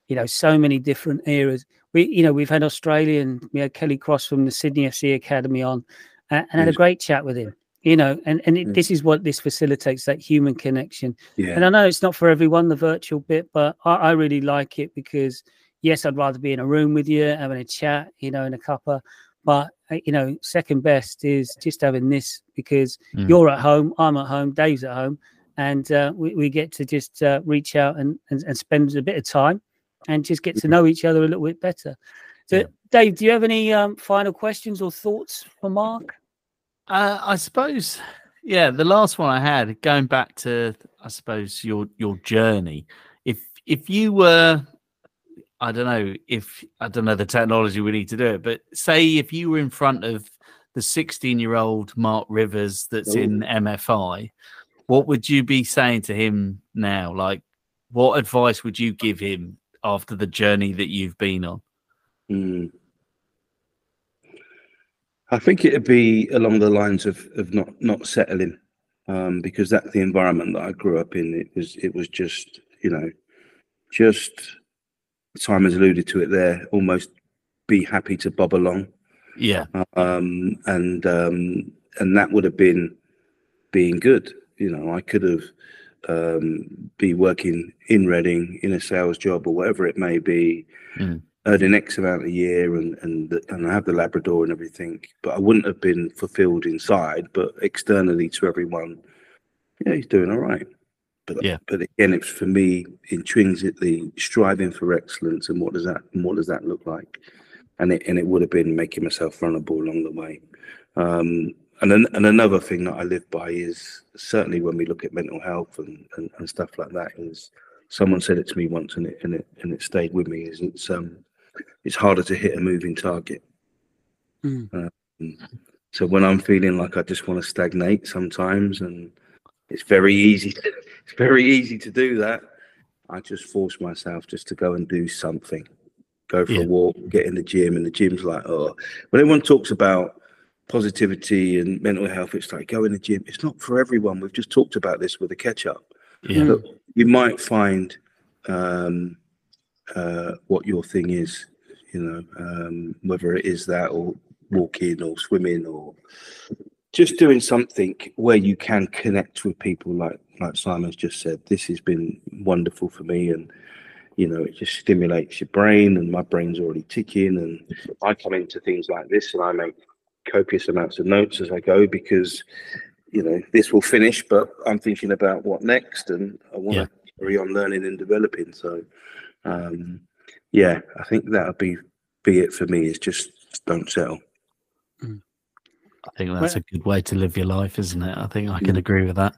you know so many different eras. we you know we've had australian we had kelly cross from the sydney fc academy on uh, and had a great chat with him you know and and it, this is what this facilitates that human connection yeah. and i know it's not for everyone the virtual bit but I, I really like it because yes, I'd rather be in a room with you, having a chat, you know, in a cuppa. But uh, you know, second best is just having this because mm. you're at home, I'm at home, Dave's at home, and uh, we, we get to just uh, reach out and, and, and spend a bit of time and just get to know each other a little bit better. So, yeah. Dave, do you have any um, final questions or thoughts for Mark? Uh, I suppose, yeah, the last one I had, going back to, I suppose your your journey. If if you were I don't know if I don't know the technology we need to do it, but say if you were in front of the 16 year old Mark Rivers that's Ooh. in MFI, what would you be saying to him now? Like, what advice would you give him after the journey that you've been on? Mm. I think it'd be along the lines of, of not not settling, um, because that's the environment that I grew up in. It was it was just you know, just Simon's alluded to it there. Almost be happy to bob along. Yeah. Um, and um, and that would have been being good. You know, I could have um, be working in Reading in a sales job or whatever it may be, Mm. earning X amount a year, and and the- and I have the Labrador and everything. But I wouldn't have been fulfilled inside, but externally to everyone, yeah, he's doing all right. But Yeah. but again, it's for me intrinsically striving for excellence, and what does that and what does that look like? And it and it would have been making myself vulnerable along the way. Um, and and another thing that I live by is certainly when we look at mental health and, and, and stuff like that is someone said it to me once and it and it and it stayed with me is it's um it's harder to hit a moving target. Mm. Um, so when I'm feeling like I just want to stagnate sometimes and it's very easy it's very easy to do that. I just force myself just to go and do something. Go for Yeah. a walk, get in the gym, and the gym's like, oh when everyone talks about positivity and mental health, it's like go in the gym. It's not for everyone. We've just talked about this with the catch up. Yeah. Look, you might find um, uh, what your thing is, you know, um, whether it is that or walking or swimming or just doing something where you can connect with people like like Simon's just said. This has been wonderful for me and you know, it just stimulates your brain and my brain's already ticking and I come into things like this and I make copious amounts of notes as I go because you know this will finish but I'm thinking about what next and I want Yeah. to carry on learning and developing so um yeah I think that'll be be it for me is just don't settle I think that's a good way to live your life, isn't it? I think I can Mm. agree with that.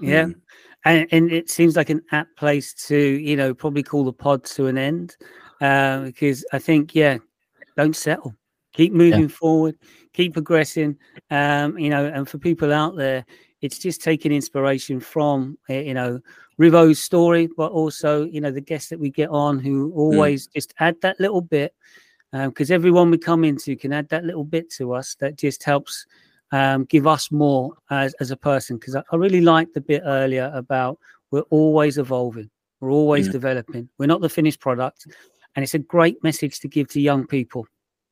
Yeah. Mm. and, and it seems like an apt place to you know probably call the pod to an end uh, because i think yeah don't settle keep moving forward keep progressing um you know and for people out there it's just taking inspiration from uh, you know rivo's story but also you know the guests that we get on who always just add that little bit because everyone we come into can add that little bit to us that just helps um, give us more as, as a person because I, I really liked the bit earlier about we're always evolving we're always Yeah. developing we're not the finished product and it's a great message to give to young people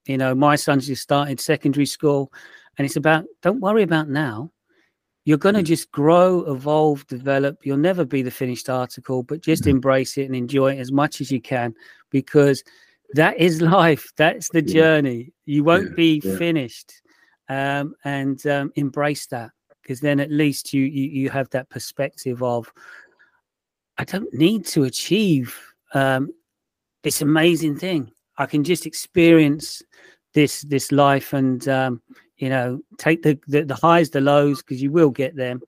you know my son's just started secondary school and it's about don't worry about now you're going to Mm. just grow evolve develop you'll never be the finished article but just Mhm. embrace it and enjoy it as much as you can because that is life that's the journey you won't Yeah, be yeah. finished um, and um, embrace that because then at least you, you you have that perspective of I don't need to achieve um, this amazing thing. I can just experience this this life and um, you know take the the, the highs, the lows because you will get them.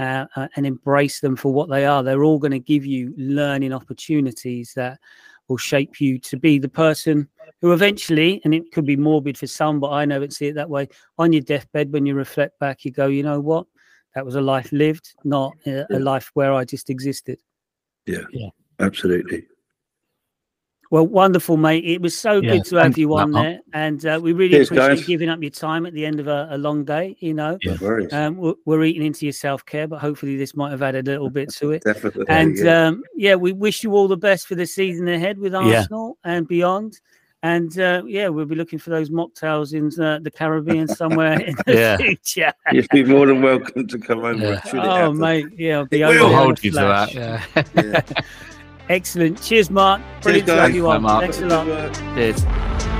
Uh, uh, and embrace them for what they are. They're all going to give you learning opportunities that will shape you to be the person who eventually, and it could be morbid for some, but I never see it that way. On your deathbed, when you reflect back, you go, you know what? That was a life lived, not a, a life where I just existed. yeah, Yeah, absolutely Well, wonderful, mate. It was so Yeah, good to have you on Mark. there, and uh, we really Cheers, appreciate guys. giving up your time at the end of a, a long day. You know, Yeah. um, we're, we're eating into your self care, but hopefully this might have added a little bit to it. definitely And yeah. um, yeah, we wish you all the best for the season ahead with Yeah. Arsenal and beyond. And uh, yeah, we'll be looking for those mocktails in uh, the Caribbean somewhere in the Yeah. future. you'd be more than welcome to come over Yeah. Oh, mate, yeah, I'll be It over will there in I'll hold a you to that. Yeah. Yeah. Excellent. Cheers, Mark. Brilliant to guys. have you on. Mark. Thanks a lot. Cheers.